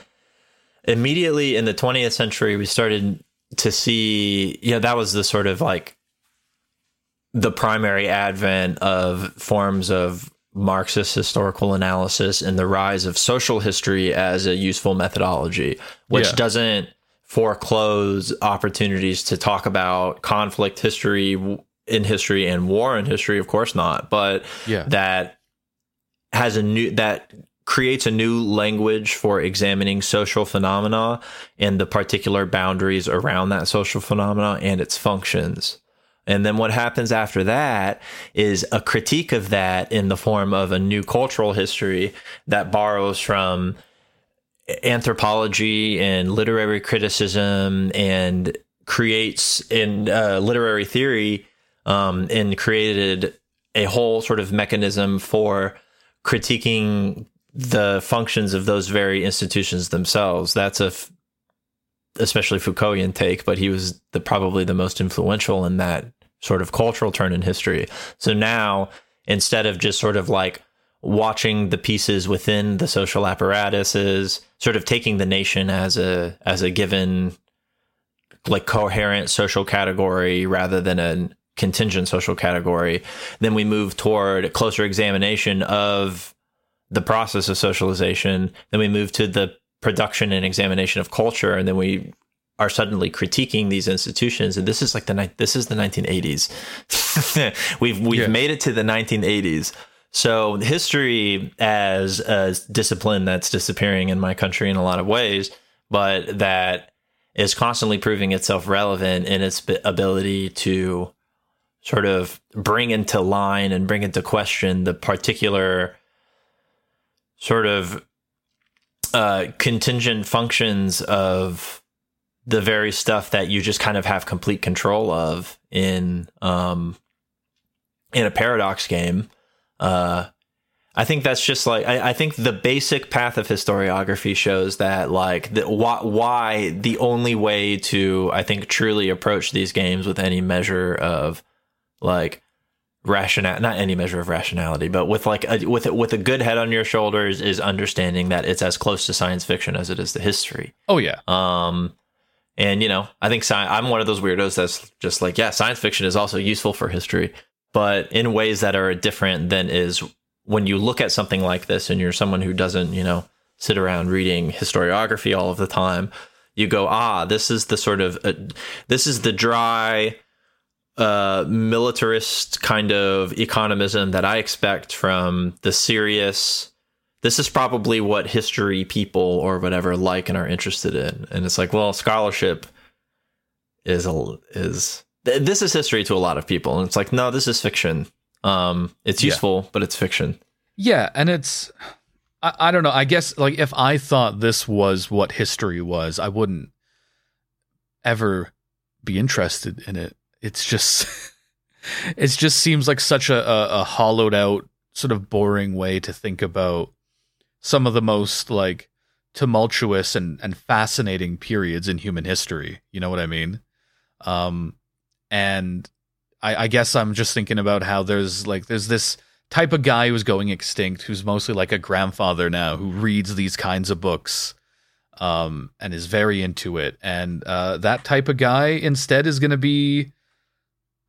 [SPEAKER 1] immediately in the 20th century we started to see. You know that was the sort of like the primary advent of forms of Marxist historical analysis and the rise of social history as a useful methodology, which
[SPEAKER 2] Yeah.
[SPEAKER 1] doesn't foreclose opportunities to talk about conflict history in history and war in history, of course not, but
[SPEAKER 2] Yeah.
[SPEAKER 1] that has a new that creates a new language for examining social phenomena and the particular boundaries around that social phenomena and its functions. And then what happens after that is a critique of that in the form of a new cultural history that borrows from anthropology and literary criticism and creates in uh, literary theory um, and created a whole sort of mechanism for critiquing the functions of those very institutions themselves. That's a f- especially Foucaultian take, but he was the probably the most influential in that sort of cultural turn in history. So now instead of just sort of like watching the pieces within the social apparatuses, sort of taking the nation as a as a given like coherent social category rather than a contingent social category, then we move toward closer examination of the process of socialization. Then we move to the production and examination of culture, and then we are suddenly critiquing these institutions. And this is like the this is the 1980s. we've we've
[SPEAKER 2] Yeah.
[SPEAKER 1] made it to the 1980s. So history as a discipline that's disappearing in my country in a lot of ways, but that is constantly proving itself relevant in its ability to sort of bring into line and bring into question the particular sort of uh, contingent functions of the very stuff that you just kind of have complete control of in um, in a paradox game. Uh, I think that's just like I, I think the basic path of historiography shows that like the, why, why the only way to I think truly approach these games with any measure of like rational not any measure of rationality but with like a, with a, with a good head on your shoulders is understanding that it's as close to science fiction as it is to history
[SPEAKER 2] Oh yeah.
[SPEAKER 1] um, and you know, I think sci- I'm one of those weirdos that's just like, yeah, science fiction is also useful for history, but in ways that are different than is when you look at something like this and you're someone who doesn't, you know, sit around reading historiography all of the time. You go, ah, this is the sort of, uh, this is the dry, uh, militarist kind of economism that I expect from the serious, this is probably what history people or whatever like and are interested in and it's like well scholarship is a is th- this is history to a lot of people and it's like no this is fiction um it's
[SPEAKER 2] Yeah.
[SPEAKER 1] useful but it's fiction
[SPEAKER 2] Yeah, and it's I, I don't know. I guess like if I thought this was what history was, I wouldn't ever be interested in it. It's just it just seems like such a, a, a hollowed out sort of boring way to think about some of the most like tumultuous and, and fascinating periods in human history. You know what I mean? Um and I, I guess I'm just thinking about how there's like there's this type of guy who's going extinct who's mostly like a grandfather now who reads these kinds of books um and is very into it. And uh that type of guy instead is going to be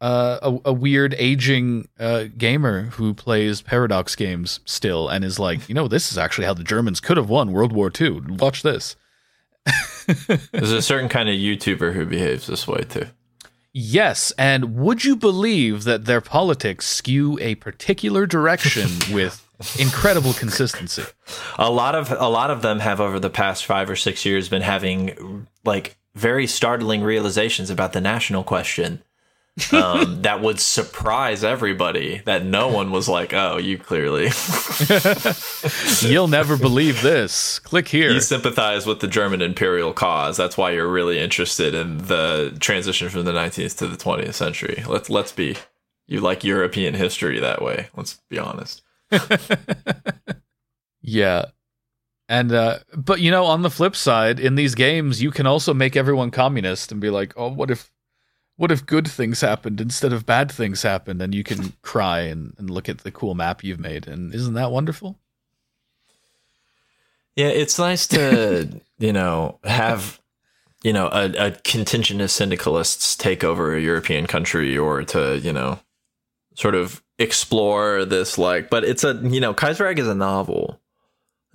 [SPEAKER 2] uh, a, a weird aging uh, gamer who plays paradox games still and is like you know this is actually how the germans could have won world war ii watch this.
[SPEAKER 1] There's a certain kind of youtuber who behaves this way too
[SPEAKER 2] Yes, and would you believe that their politics skew a particular direction with incredible consistency?
[SPEAKER 1] a lot of a lot of them have over the past five or six years been having like very startling realizations about the national question um, that would surprise everybody that no one was like oh you clearly
[SPEAKER 2] You'll never believe this. Click here.
[SPEAKER 1] you sympathize with the German imperial cause. That's why you're really interested in the transition from the 19th to the 20th century. Let's let's be you like European history that way. Let's be honest.
[SPEAKER 2] Yeah. And uh, but you know, on the flip side, in these games, you can also make everyone communist and be like, "Oh, what if, what if good things happened instead of bad things happened?" And you can cry and, and look at the cool map you've made, and isn't that wonderful?
[SPEAKER 1] Yeah, it's nice to you know have you know a, a contingent of syndicalists take over a European country, or to you know sort of explore this like. But it's a you know Kaiserreich is a novel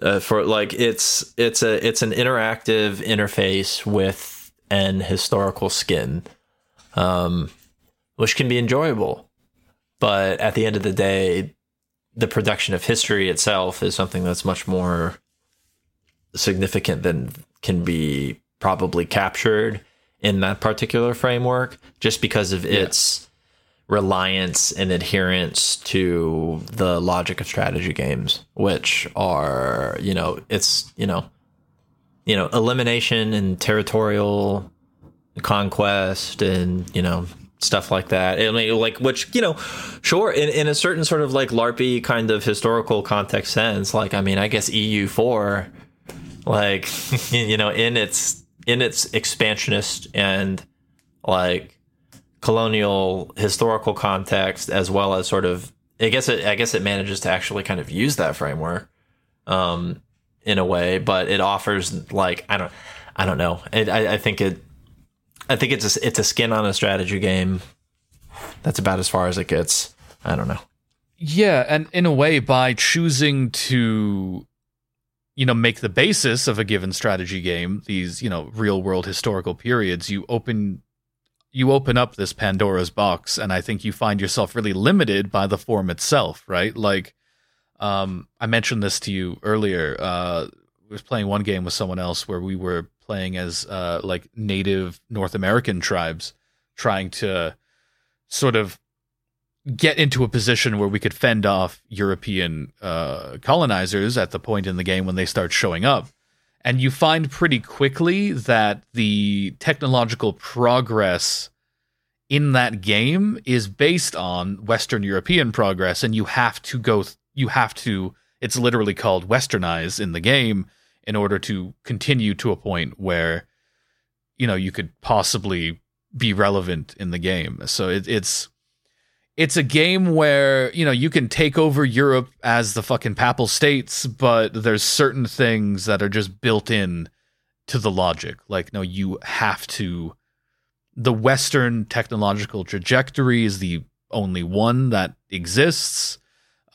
[SPEAKER 1] uh, for like it's it's a it's an interactive interface with an historical skin, um, which can be enjoyable. But at the end of the day, the production of history itself is something that's much more significant than can be probably captured in that particular framework, just because of its reliance and adherence to the logic of strategy games, which are, you know, it's, you know, you know, elimination and territorial conquest and, you know, stuff like that. I mean, like, which, you know, sure, in, in a certain sort of like LARPy kind of historical context sense, like, I mean, I guess EU4, like, you know, in its, in its expansionist and like colonial historical context as well as sort of I guess it I guess it manages to actually kind of use that framework um in a way but it offers like I don't I don't know it, I I think it I think it's a, it's a skin on a strategy game that's about as far as it gets I don't know
[SPEAKER 2] Yeah, and in a way, by choosing to, you know, make the basis of a given strategy game these, you know, real world historical periods, you open you open up this Pandora's box, and I think you find yourself really limited by the form itself, right? Like, um, I mentioned this to you earlier. Uh, I was playing one game with someone else where we were playing as uh, like native North American tribes, trying to sort of get into a position where we could fend off European uh, colonizers at the point in the game when they start showing up. And you find pretty quickly that the technological progress in that game is based on Western European progress, and you have to go, th- you have to, it's literally called westernize in the game in order to continue to a point where, you know, you could possibly be relevant in the game. So it, it's, it's a game where you know you can take over Europe as the fucking papal states, but there's certain things that are just built in to the logic. Like, no, you have to. The Western technological trajectory is the only one that exists,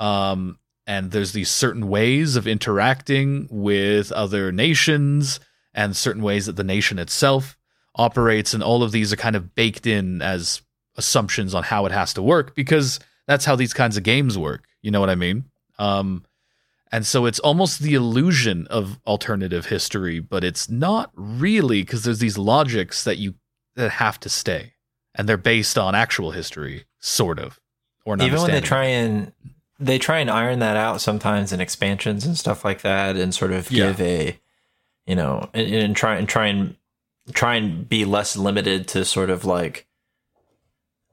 [SPEAKER 2] um, and there's these certain ways of interacting with other nations, and certain ways that the nation itself operates, and all of these are kind of baked in as assumptions on how it has to work because that's how these kinds of games work. You know what I mean? Um, and so it's almost the illusion of alternative history, but it's not really because there's these logics that you that have to stay, and they're based on actual history, sort of. Or an
[SPEAKER 1] even when they try and they try and iron that out sometimes in expansions and stuff like that and sort of
[SPEAKER 2] Yeah.
[SPEAKER 1] give a you know and, and try and try and try and be less limited to sort of like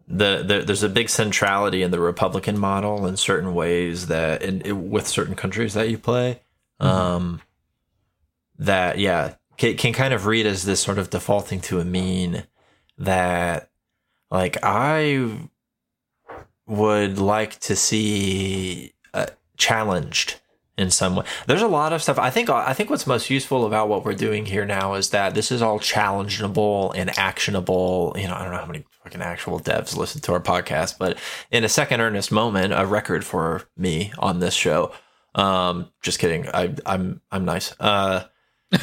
[SPEAKER 1] the, the there's a big centrality in the republican model in certain ways that in, with certain countries that you play um that yeah can, can kind of read as this sort of defaulting to a mean that like i would like to see uh, challenged in some way. There's a lot of stuff. I think I think what's most useful about what we're doing here now is that this is all challengeable and actionable. You know, I don't know how many fucking actual devs listen to our podcast, but in a second earnest moment, a record for me on this show. Um, just kidding. I, I'm I'm nice. Uh,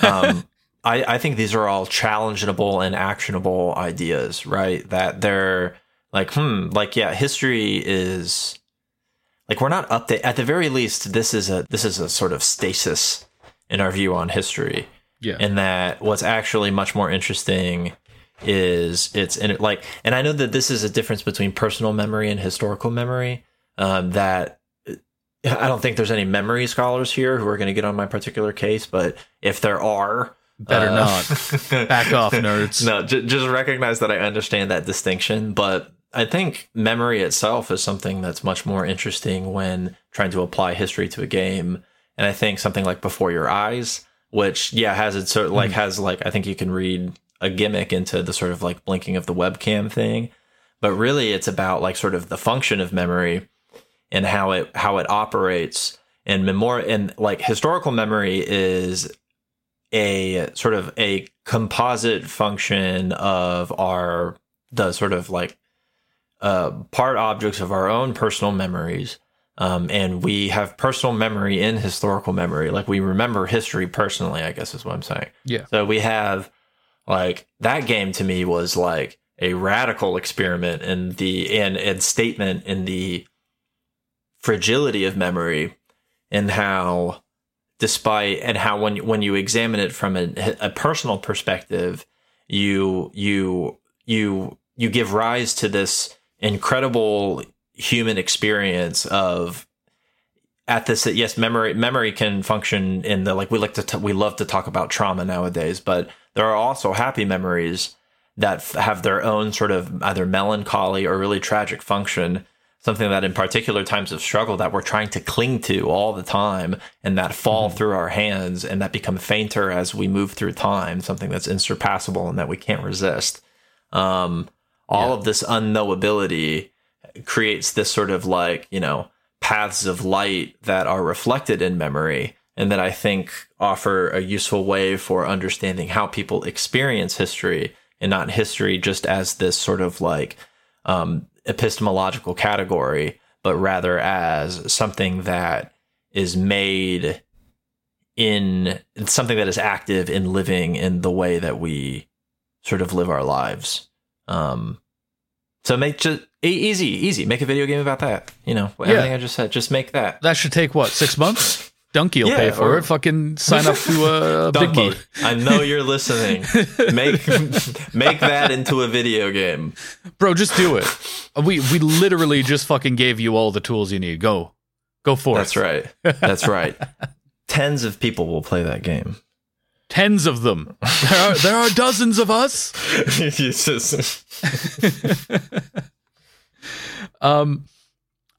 [SPEAKER 1] um, I, I think these are all challengeable and actionable ideas, right? That they're like, hmm, like yeah, history is like we're not update at the very least. This is a this is a sort of stasis in our view on history,
[SPEAKER 2] yeah,
[SPEAKER 1] in that what's actually much more interesting is it's in it like, and I know that this is a difference between personal memory and historical memory. Um, that I don't think there's any memory scholars here who are going to get on my particular case, but if there are,
[SPEAKER 2] better
[SPEAKER 1] uh,
[SPEAKER 2] not. Back off, nerds.
[SPEAKER 1] no, j- just recognize that I understand that distinction, but I think memory itself is something that's much more interesting when trying to apply history to a game. And I think something like Before Your Eyes, which yeah has its sort of like hmm. has like I think you can read a gimmick into the sort of like blinking of the webcam thing, but really it's about like sort of the function of memory and how it how it operates. And memor and like historical memory is a sort of a composite function of our the sort of like uh, part objects of our own personal memories. Um, and we have personal memory in historical memory. Like we remember history personally, I guess is what I'm saying.
[SPEAKER 2] Yeah.
[SPEAKER 1] So we have like that game to me was like a radical experiment in the and and statement in the fragility of memory and how despite and how when when you examine it from a, a personal perspective you you you you give rise to this incredible human experience of at this yes memory memory can function in the like we like to t- we love to talk about trauma nowadays but there are also happy memories that f- have their own sort of either melancholy or really tragic function something that in particular times of struggle that we're trying to cling to all the time and that fall mm-hmm. through our hands and that become fainter as we move through time something that's insurpassable and that we can't resist um, all yeah. of this unknowability creates this sort of like you know paths of light that are reflected in memory and that i think offer a useful way for understanding how people experience history and not history just as this sort of like um, epistemological category, but rather as something that is made in something that is active in living in the way that we sort of live our lives. Um, so make just easy, easy. Make a video game about that. You know, everything yeah. I just said. Just make that.
[SPEAKER 2] That should take what six months. Dunkey will yeah, pay for or, it. Fucking sign up to a Bigmode.
[SPEAKER 1] I know you're listening. Make make that into a video game,
[SPEAKER 2] bro. Just do it. We we literally just fucking gave you all the tools you need. Go, go for
[SPEAKER 1] That's
[SPEAKER 2] it.
[SPEAKER 1] That's right. That's right. Tens of people will play that game.
[SPEAKER 2] Tens of them. There are there are dozens of us. um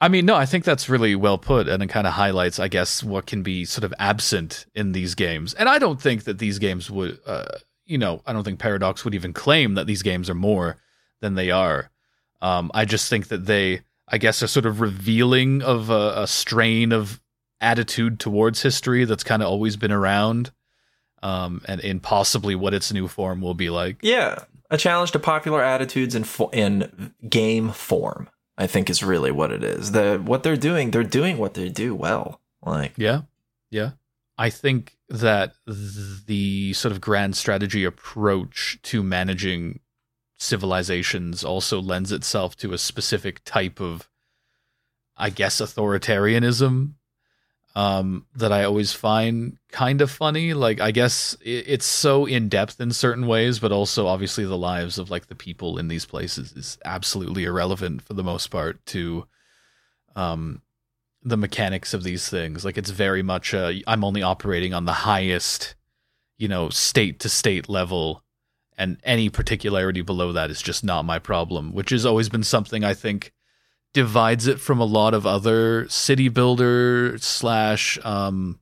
[SPEAKER 2] I mean, no, I think that's really well put, and it kind of highlights, I guess, what can be sort of absent in these games. And I don't think that these games would, uh, you know, I don't think Paradox would even claim that these games are more than they are. Um, I just think that they, I guess, are sort of revealing of a, a strain of attitude towards history that's kind of always been around, um, and in possibly what its new form will be like.
[SPEAKER 1] Yeah, a challenge to popular attitudes in fo- in game form. I think is really what it is. The what they're doing, they're doing what they do well. Like
[SPEAKER 2] yeah, yeah. I think that the sort of grand strategy approach to managing civilizations also lends itself to a specific type of, I guess, authoritarianism um, that I always find kind of funny. Like, I guess it's so in depth in certain ways, but also obviously the lives of like the people in these places is absolutely irrelevant for the most part to um, the mechanics of these things. Like, it's very much I'm only operating on the highest, you know, state to state level, and any particularity below that is just not my problem, which has always been something I think divides it from a lot of other city builder slash um,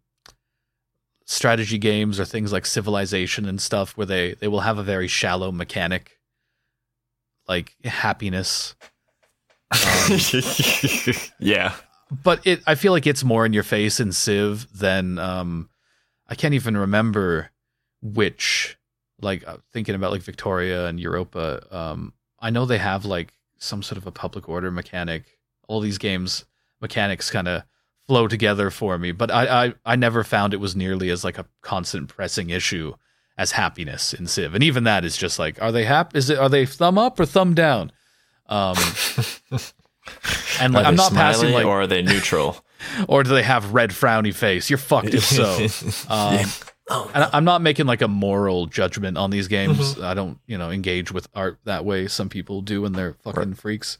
[SPEAKER 2] strategy games or things like Civilization and stuff, where they they will have a very shallow mechanic, like happiness.
[SPEAKER 1] Um, yeah,
[SPEAKER 2] but it I feel like it's more in your face in Civ than um, I can't even remember which. Like uh, thinking about like Victoria and Europa, um, I know they have like some sort of a public order mechanic. All these games mechanics kind of flow together for me, but I, I I never found it was nearly as like a constant pressing issue as happiness in Civ, and even that is just like, are they happy? Is it are they thumb up or thumb down? Um,
[SPEAKER 1] and like, I'm not passing like, or are they neutral?
[SPEAKER 2] or do they have red frowny face? You're fucked if so. Um. Oh, no. I'm not making like a moral judgment on these games. Mm-hmm. I don't, you know, engage with art that way. Some people do, and they're fucking right. freaks.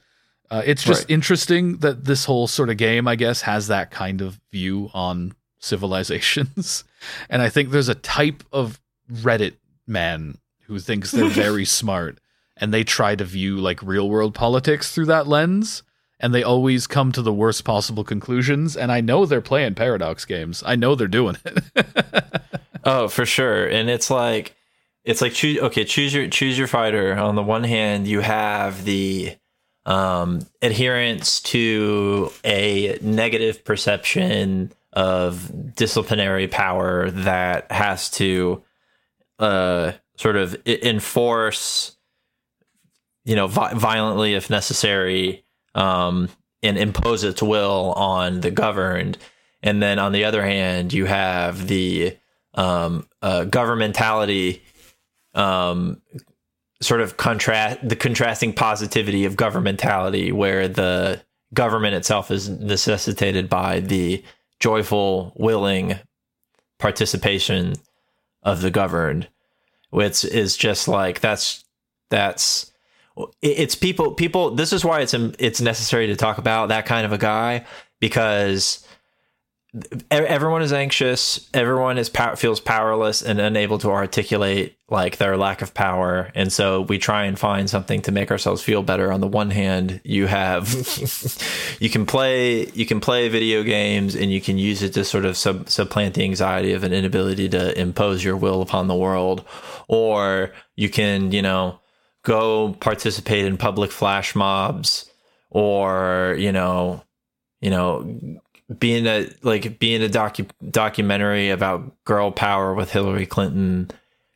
[SPEAKER 2] Uh, it's just right. interesting that this whole sort of game, I guess, has that kind of view on civilizations. and I think there's a type of Reddit man who thinks they're very smart, and they try to view like real world politics through that lens. and they always come to the worst possible conclusions. And I know they're playing Paradox games. I know they're doing it.
[SPEAKER 1] oh, for sure. And it's like it's like choose okay, choose your choose your fighter. On the one hand, you have the um, adherence to a negative perception of disciplinary power that has to uh, sort of enforce, you know, vi- violently if necessary, um, and impose its will on the governed. And then on the other hand, you have the um, uh, governmentality um, sort of contrast the contrasting positivity of governmentality where the government itself is necessitated by the joyful willing participation of the governed which is just like that's that's it's people people this is why it's it's necessary to talk about that kind of a guy because everyone is anxious. Everyone is feels powerless and unable to articulate like their lack of power. And so we try and find something to make ourselves feel better. On the one hand you have you can play you can play video games and you can use it to sort of sub, supplant the anxiety of an inability to impose your will upon the world. Or you can you know go participate in public flash mobs or you know you know being a like being a docu- documentary about girl power with Hillary Clinton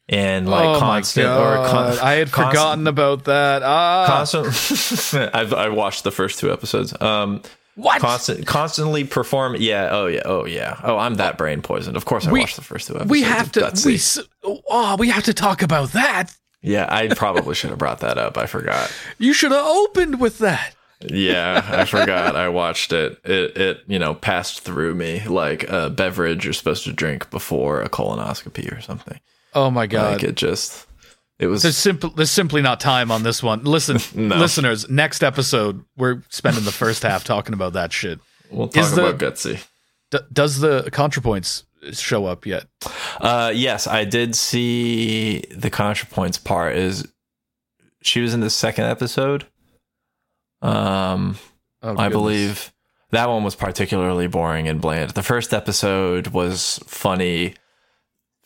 [SPEAKER 1] and like
[SPEAKER 2] oh
[SPEAKER 1] constant
[SPEAKER 2] or con- I had constant, forgotten about that. Ah,
[SPEAKER 1] constant. I've I watched the first two episodes. Um,
[SPEAKER 2] what?
[SPEAKER 1] Constant, constantly perform. Yeah. Oh yeah. Oh yeah. Oh, I'm that brain poisoned. Of course, I we, watched the first two episodes.
[SPEAKER 2] We have to. We oh, we have to talk about that.
[SPEAKER 1] Yeah, I probably should have brought that up. I forgot.
[SPEAKER 2] You should have opened with that
[SPEAKER 1] yeah, I forgot. I watched it. It it you know passed through me like a beverage you're supposed to drink before a colonoscopy or something.
[SPEAKER 2] Oh my god!
[SPEAKER 1] Like it just it was.
[SPEAKER 2] There's simply there's simply not time on this one. Listen, no. listeners, next episode we're spending the first half talking about that shit.
[SPEAKER 1] We'll talk Is about the, Gutsy.
[SPEAKER 2] D- does the ContraPoints show up yet?
[SPEAKER 1] Uh, yes, I did see the ContraPoints part. Is she was in the second episode? Um, oh, I believe that one was particularly boring and bland. The first episode was funny,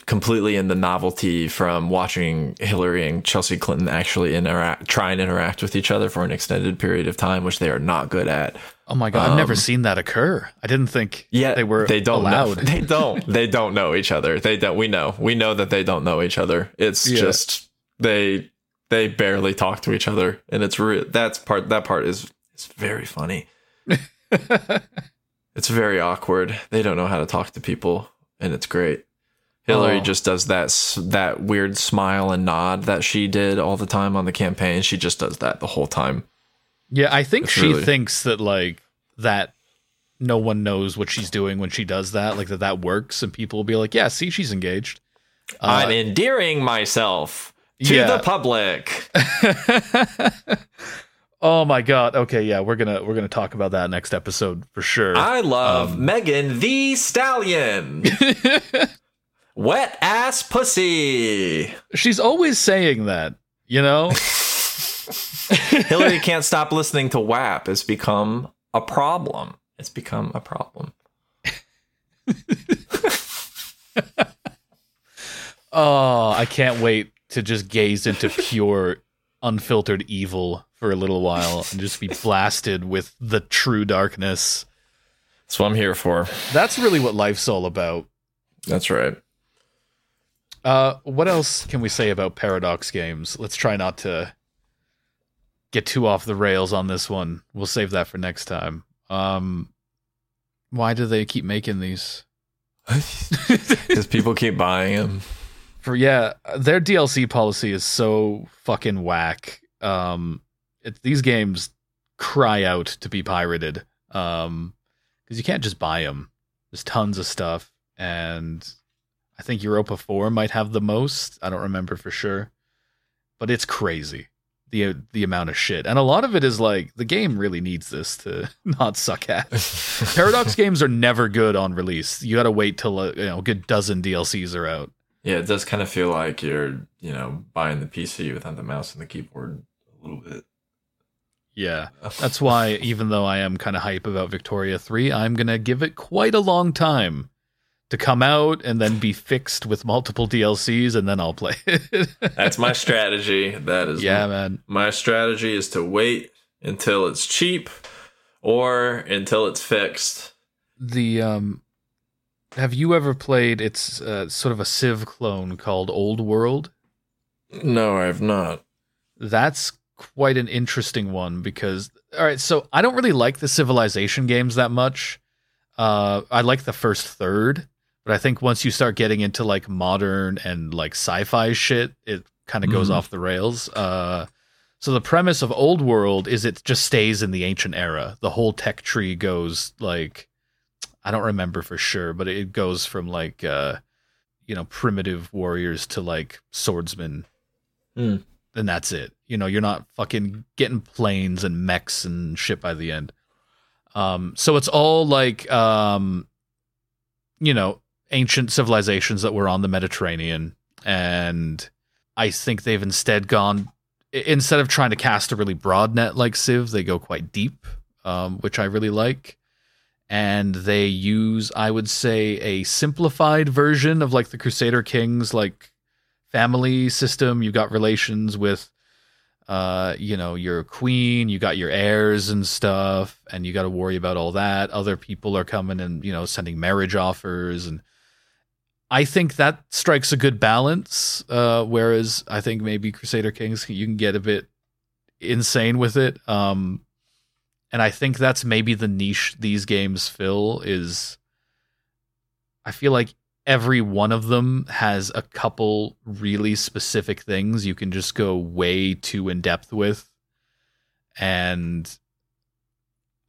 [SPEAKER 1] completely in the novelty from watching Hillary and Chelsea Clinton actually interact, try and interact with each other for an extended period of time, which they are not good at.
[SPEAKER 2] Oh my god, um, I've never um, seen that occur. I didn't think yeah, they were
[SPEAKER 1] they don't
[SPEAKER 2] allowed.
[SPEAKER 1] Know, they don't. They don't know each other. They don't. We know. We know that they don't know each other. It's yeah. just they they barely talk to each other, and it's re- that's part that part is is very funny. it's very awkward. They don't know how to talk to people, and it's great. Hillary oh. just does that that weird smile and nod that she did all the time on the campaign. She just does that the whole time.
[SPEAKER 2] Yeah, I think it's she really... thinks that like that no one knows what she's doing when she does that, like that that works, and people will be like, "Yeah, see, she's engaged."
[SPEAKER 1] Uh, I'm endearing myself to yeah. the public.
[SPEAKER 2] oh my god. Okay, yeah, we're gonna we're gonna talk about that next episode for sure.
[SPEAKER 1] I love um, Megan Thee Stallion. Wet ass pussy.
[SPEAKER 2] She's always saying that, you know?
[SPEAKER 1] Hillary can't stop listening to WAP. It's become a problem. It's become a problem.
[SPEAKER 2] oh, I can't wait to just gaze into pure, unfiltered evil for a little while and just be blasted with the true darkness.
[SPEAKER 1] That's what I'm here for.
[SPEAKER 2] That's really what life's all about.
[SPEAKER 1] That's right.
[SPEAKER 2] Uh, what else can we say about Paradox games? Let's try not to get too off the rails on this one. We'll save that for next time. Um, why do they keep making these?
[SPEAKER 1] Because people keep buying them
[SPEAKER 2] for yeah, their DLC policy is so fucking whack. Um, it, these games cry out to be pirated. Um, because you can't just buy them. There's tons of stuff, and I think Europa Four might have the most. I don't remember for sure, but it's crazy the the amount of shit, and a lot of it is like the game really needs this to not suck at. Paradox games are never good on release. You got to wait till a you know a good dozen DLCs are out.
[SPEAKER 1] Yeah, it does kind of feel like you're, you know, buying the PC without the mouse and the keyboard a little bit.
[SPEAKER 2] Yeah. That's why, even though I am kind of hype about Victoria 3, I'm going to give it quite a long time to come out and then be fixed with multiple DLCs, and then I'll play it.
[SPEAKER 1] That's my strategy. That is
[SPEAKER 2] yeah,
[SPEAKER 1] my,
[SPEAKER 2] man.
[SPEAKER 1] my strategy is to wait until it's cheap or until it's fixed.
[SPEAKER 2] The um, have you ever played? It's uh, sort of a Civ clone called Old World.
[SPEAKER 1] No, I have not.
[SPEAKER 2] That's quite an interesting one because all right, so I don't really like the Civilization games that much. Uh, I like the first third, but I think once you start getting into like modern and like sci-fi shit, it kind of goes
[SPEAKER 1] Mhm.
[SPEAKER 2] off the rails. Uh, so the premise of Old World is it just stays in the ancient era. The whole tech tree goes like I don't remember for sure, but it goes from like uh, you know primitive warriors to like swordsmen,
[SPEAKER 1] Hmm.
[SPEAKER 2] and that's it. You know, you're not fucking getting planes and mechs and shit by the end. Um, so it's all like um, you know ancient civilizations that were on the Mediterranean, and I think they've instead gone instead of trying to cast a really broad net like Civ, they go quite deep, um, which I really like. And they use, I would say, a simplified version of like the Crusader Kings like family system. you've got relations with, uh, you know, your queen, you got your heirs and stuff, and you got to worry about all that. Other people are coming and you know sending marriage offers and I think that strikes a good balance. Uh, whereas I think maybe Crusader Kings you can get a bit insane with it. Um, and I think that's maybe the niche these games fill is. I feel like every one of them has a couple really specific things you can just go way too in depth with, and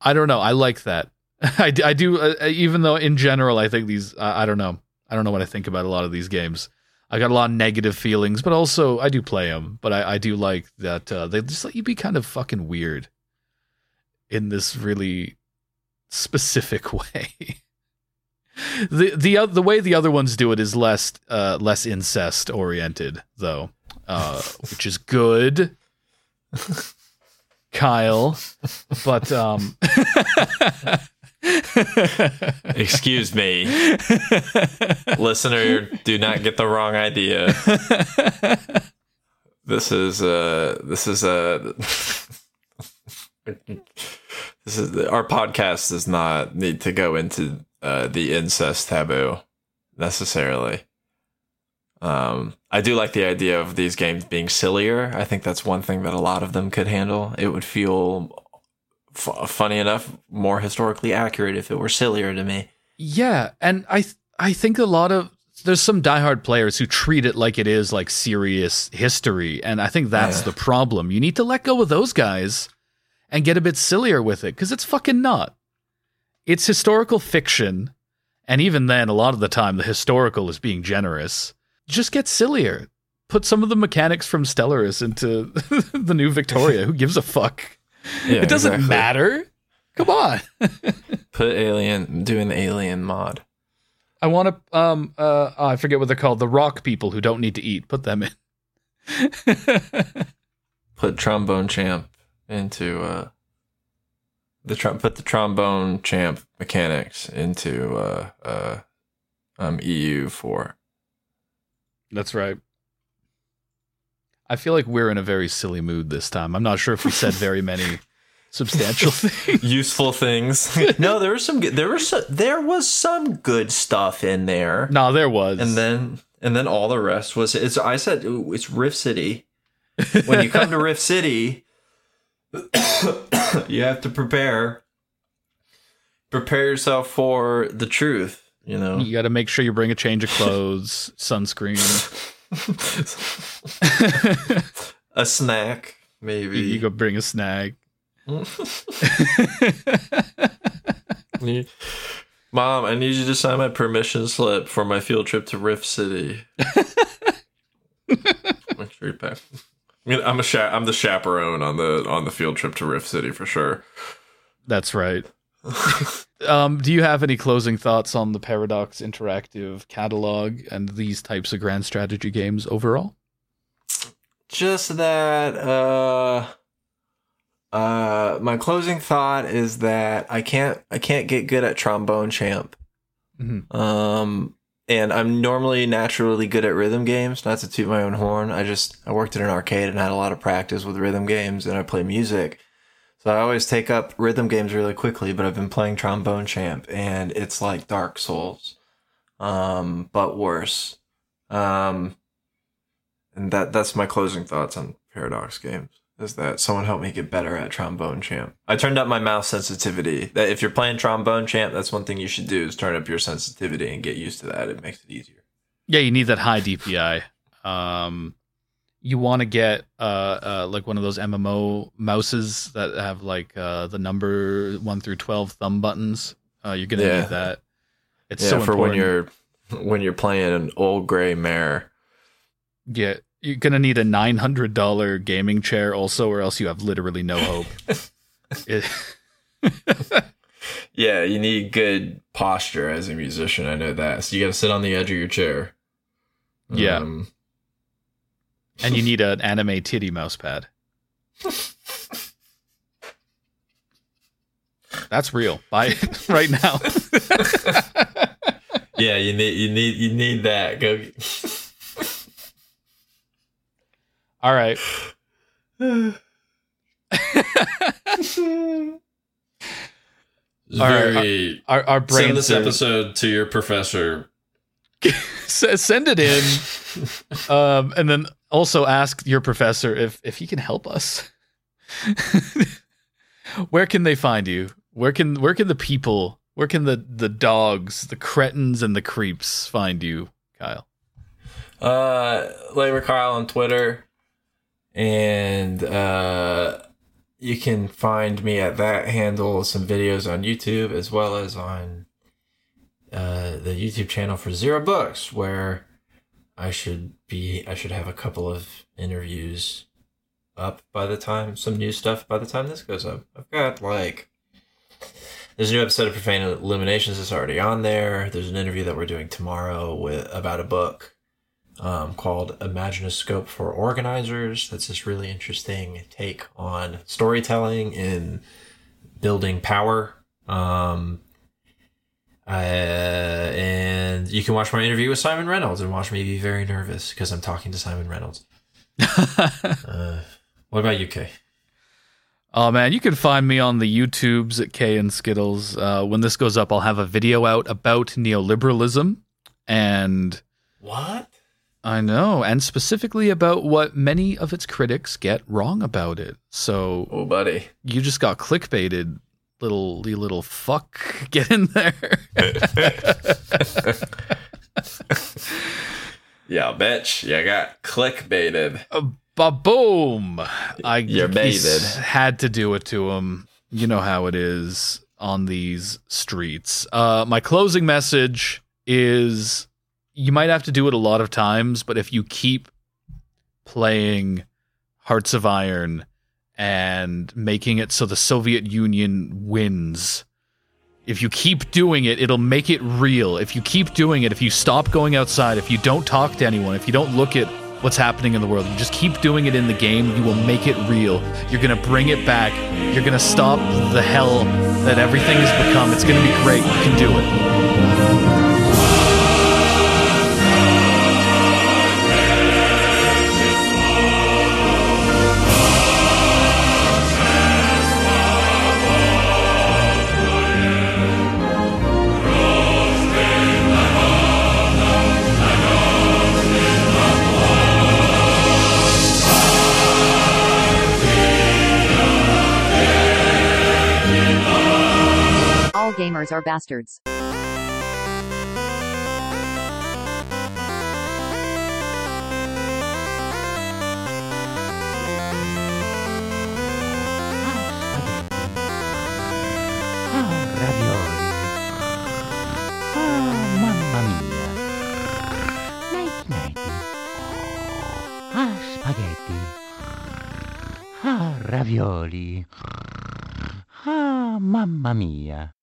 [SPEAKER 2] I don't know. I like that. I, I do, uh, even though in general I think these. I I don't know. I don't know what I think about a lot of these games. I got a lot of negative feelings, but also I do play them. But I, I do like that uh, they just let you be kind of fucking weird in this really specific way. the the the way the other ones do it is less uh, less incest oriented though, uh, which is good. Kyle, but um
[SPEAKER 1] Excuse me, listener. Do not get the wrong idea. This is uh this is uh this is our podcast does not need to go into uh the incest taboo necessarily. Um, I do like the idea of these games being sillier. I think that's one thing that a lot of them could handle. It would feel f- funny enough, more historically accurate if it were sillier to me.
[SPEAKER 2] Yeah, and I th- I think a lot of there's some diehard players who treat it like it is like serious history, and I think that's
[SPEAKER 1] Yeah.
[SPEAKER 2] the problem. You need to let go of those guys and get a bit sillier with it because it's fucking not. It's historical fiction, and even then, a lot of the time, the historical is being generous. Just get sillier. Put some of the mechanics from Stellaris into the new Victoria. Who gives a fuck?
[SPEAKER 1] Yeah,
[SPEAKER 2] it doesn't
[SPEAKER 1] exactly.
[SPEAKER 2] matter. Come on.
[SPEAKER 1] Put alien, do an alien mod.
[SPEAKER 2] I want to. Um. Uh. oh, I forget what they're called. The rock people who don't need to eat. Put them in.
[SPEAKER 1] Put trombone champ into uh the tr- put the trombone champ mechanics into uh uh um EU four.
[SPEAKER 2] That's right. I feel like we're in a very silly mood this time. I'm not sure if we said very many substantial things.
[SPEAKER 1] Useful things. no, there was some good, there was so, there was some good stuff in there.
[SPEAKER 2] No, there was.
[SPEAKER 1] and then and then all the rest was it's i said it's rift city when you come to rift city you have to prepare. Prepare yourself for the truth you know?
[SPEAKER 2] You got to make sure you bring a change of clothes, sunscreen.
[SPEAKER 1] a snack maybe.
[SPEAKER 2] You go bring a snack.
[SPEAKER 1] Mom i need you to sign my permission slip for my field trip to rift city. Make sure you pack I mean, I'm a cha- I'm the chaperone on the on the field trip to Rift City for sure.
[SPEAKER 2] That's right. um, do you have any closing thoughts on the Paradox Interactive catalog and these types of grand strategy games overall?
[SPEAKER 1] just that uh uh my closing thought is that I can't I can't get good at trombone champ.
[SPEAKER 2] Mhm.
[SPEAKER 1] Um, and I'm normally naturally good at rhythm games. Not to toot my own horn. I just I worked at an arcade and had a lot of practice with rhythm games, and I play music. So I always take up rhythm games really quickly. But I've been playing trombone champ, and it's like Dark Souls, um, but worse. Um, and that that's my closing thoughts on Paradox games. Is that someone help me get better at trombone champ? I turned up my mouse sensitivity. That if you're playing trombone champ, that's one thing you should do is turn up your sensitivity and get used to that. It makes it easier.
[SPEAKER 2] Yeah, you need that high DPI. Um, you want to get uh, uh, like one of those MMO mouses that have like uh, the number one through twelve thumb buttons. Uh, you're gonna
[SPEAKER 1] Yeah.
[SPEAKER 2] need that. It's
[SPEAKER 1] yeah,
[SPEAKER 2] so
[SPEAKER 1] for
[SPEAKER 2] important.
[SPEAKER 1] when you're when you're playing an old gray mare.
[SPEAKER 2] yeah, you're gonna need a nine hundred dollar gaming chair also, or else you have literally no hope. It-
[SPEAKER 1] Yeah, you need good posture as a musician. I know that. So you got to sit on the edge of your chair.
[SPEAKER 2] Yeah.
[SPEAKER 1] Um,
[SPEAKER 2] and you need an anime titty mouse pad. That's real. Buy it right now.
[SPEAKER 1] yeah, you need you need you need that. Go.
[SPEAKER 2] All right. All right,
[SPEAKER 1] Very.
[SPEAKER 2] Our our
[SPEAKER 1] Send this
[SPEAKER 2] are-
[SPEAKER 1] episode to your professor.
[SPEAKER 2] Send it in, um, and then also ask your professor if if he can help us. where can they find you? Where can where can the people? Where can the the dogs, the cretins, and the creeps find you, Kyle?
[SPEAKER 1] Uh, Labor Kyle on Twitter, and uh, you can find me at that handle. Some videos on YouTube as well as on uh the YouTube channel for Zero Books, where I should be. I should have a couple of interviews up by the time some new stuff by the time this goes up. I've got like. There's a new episode of Profane Illuminations that's already on there. There's an interview that we're doing tomorrow with about a book um, called Imaginoscope for Organizers. That's this really interesting take on storytelling and building power. Um, uh, and you can watch my interview with Simon Reynolds and watch me be very nervous because I'm talking to Simon Reynolds. uh, what about you, Kay?
[SPEAKER 2] Oh man, you can find me on the YouTubes at K and Skittles. Uh, when this goes up, I'll have a video out about neoliberalism, and
[SPEAKER 1] What?
[SPEAKER 2] I know, and specifically about what many of its critics get wrong about it. So
[SPEAKER 1] Oh, buddy.
[SPEAKER 2] you just got clickbaited, little you little fuck. Get in there.
[SPEAKER 1] Yeah, bitch. You got clickbaited.
[SPEAKER 2] Ba boom! I
[SPEAKER 1] You're baited.
[SPEAKER 2] Had to do it to him. You know how it is on these streets. Uh, my closing message is: you might have to do it a lot of times, but if you keep playing Hearts of Iron and making it so the Soviet Union wins. If you keep doing it, it'll make it real. If you keep doing it, if you stop going outside, if you don't talk to anyone, if you don't look at what's happening in the world, you just keep doing it in the game, you will make it real. You're going to bring it back. You're going to stop the hell that everything has become. It's going to be great. You can do it.
[SPEAKER 5] Ah, spaghetti. Ah, ravioli. Ah, mamma mia.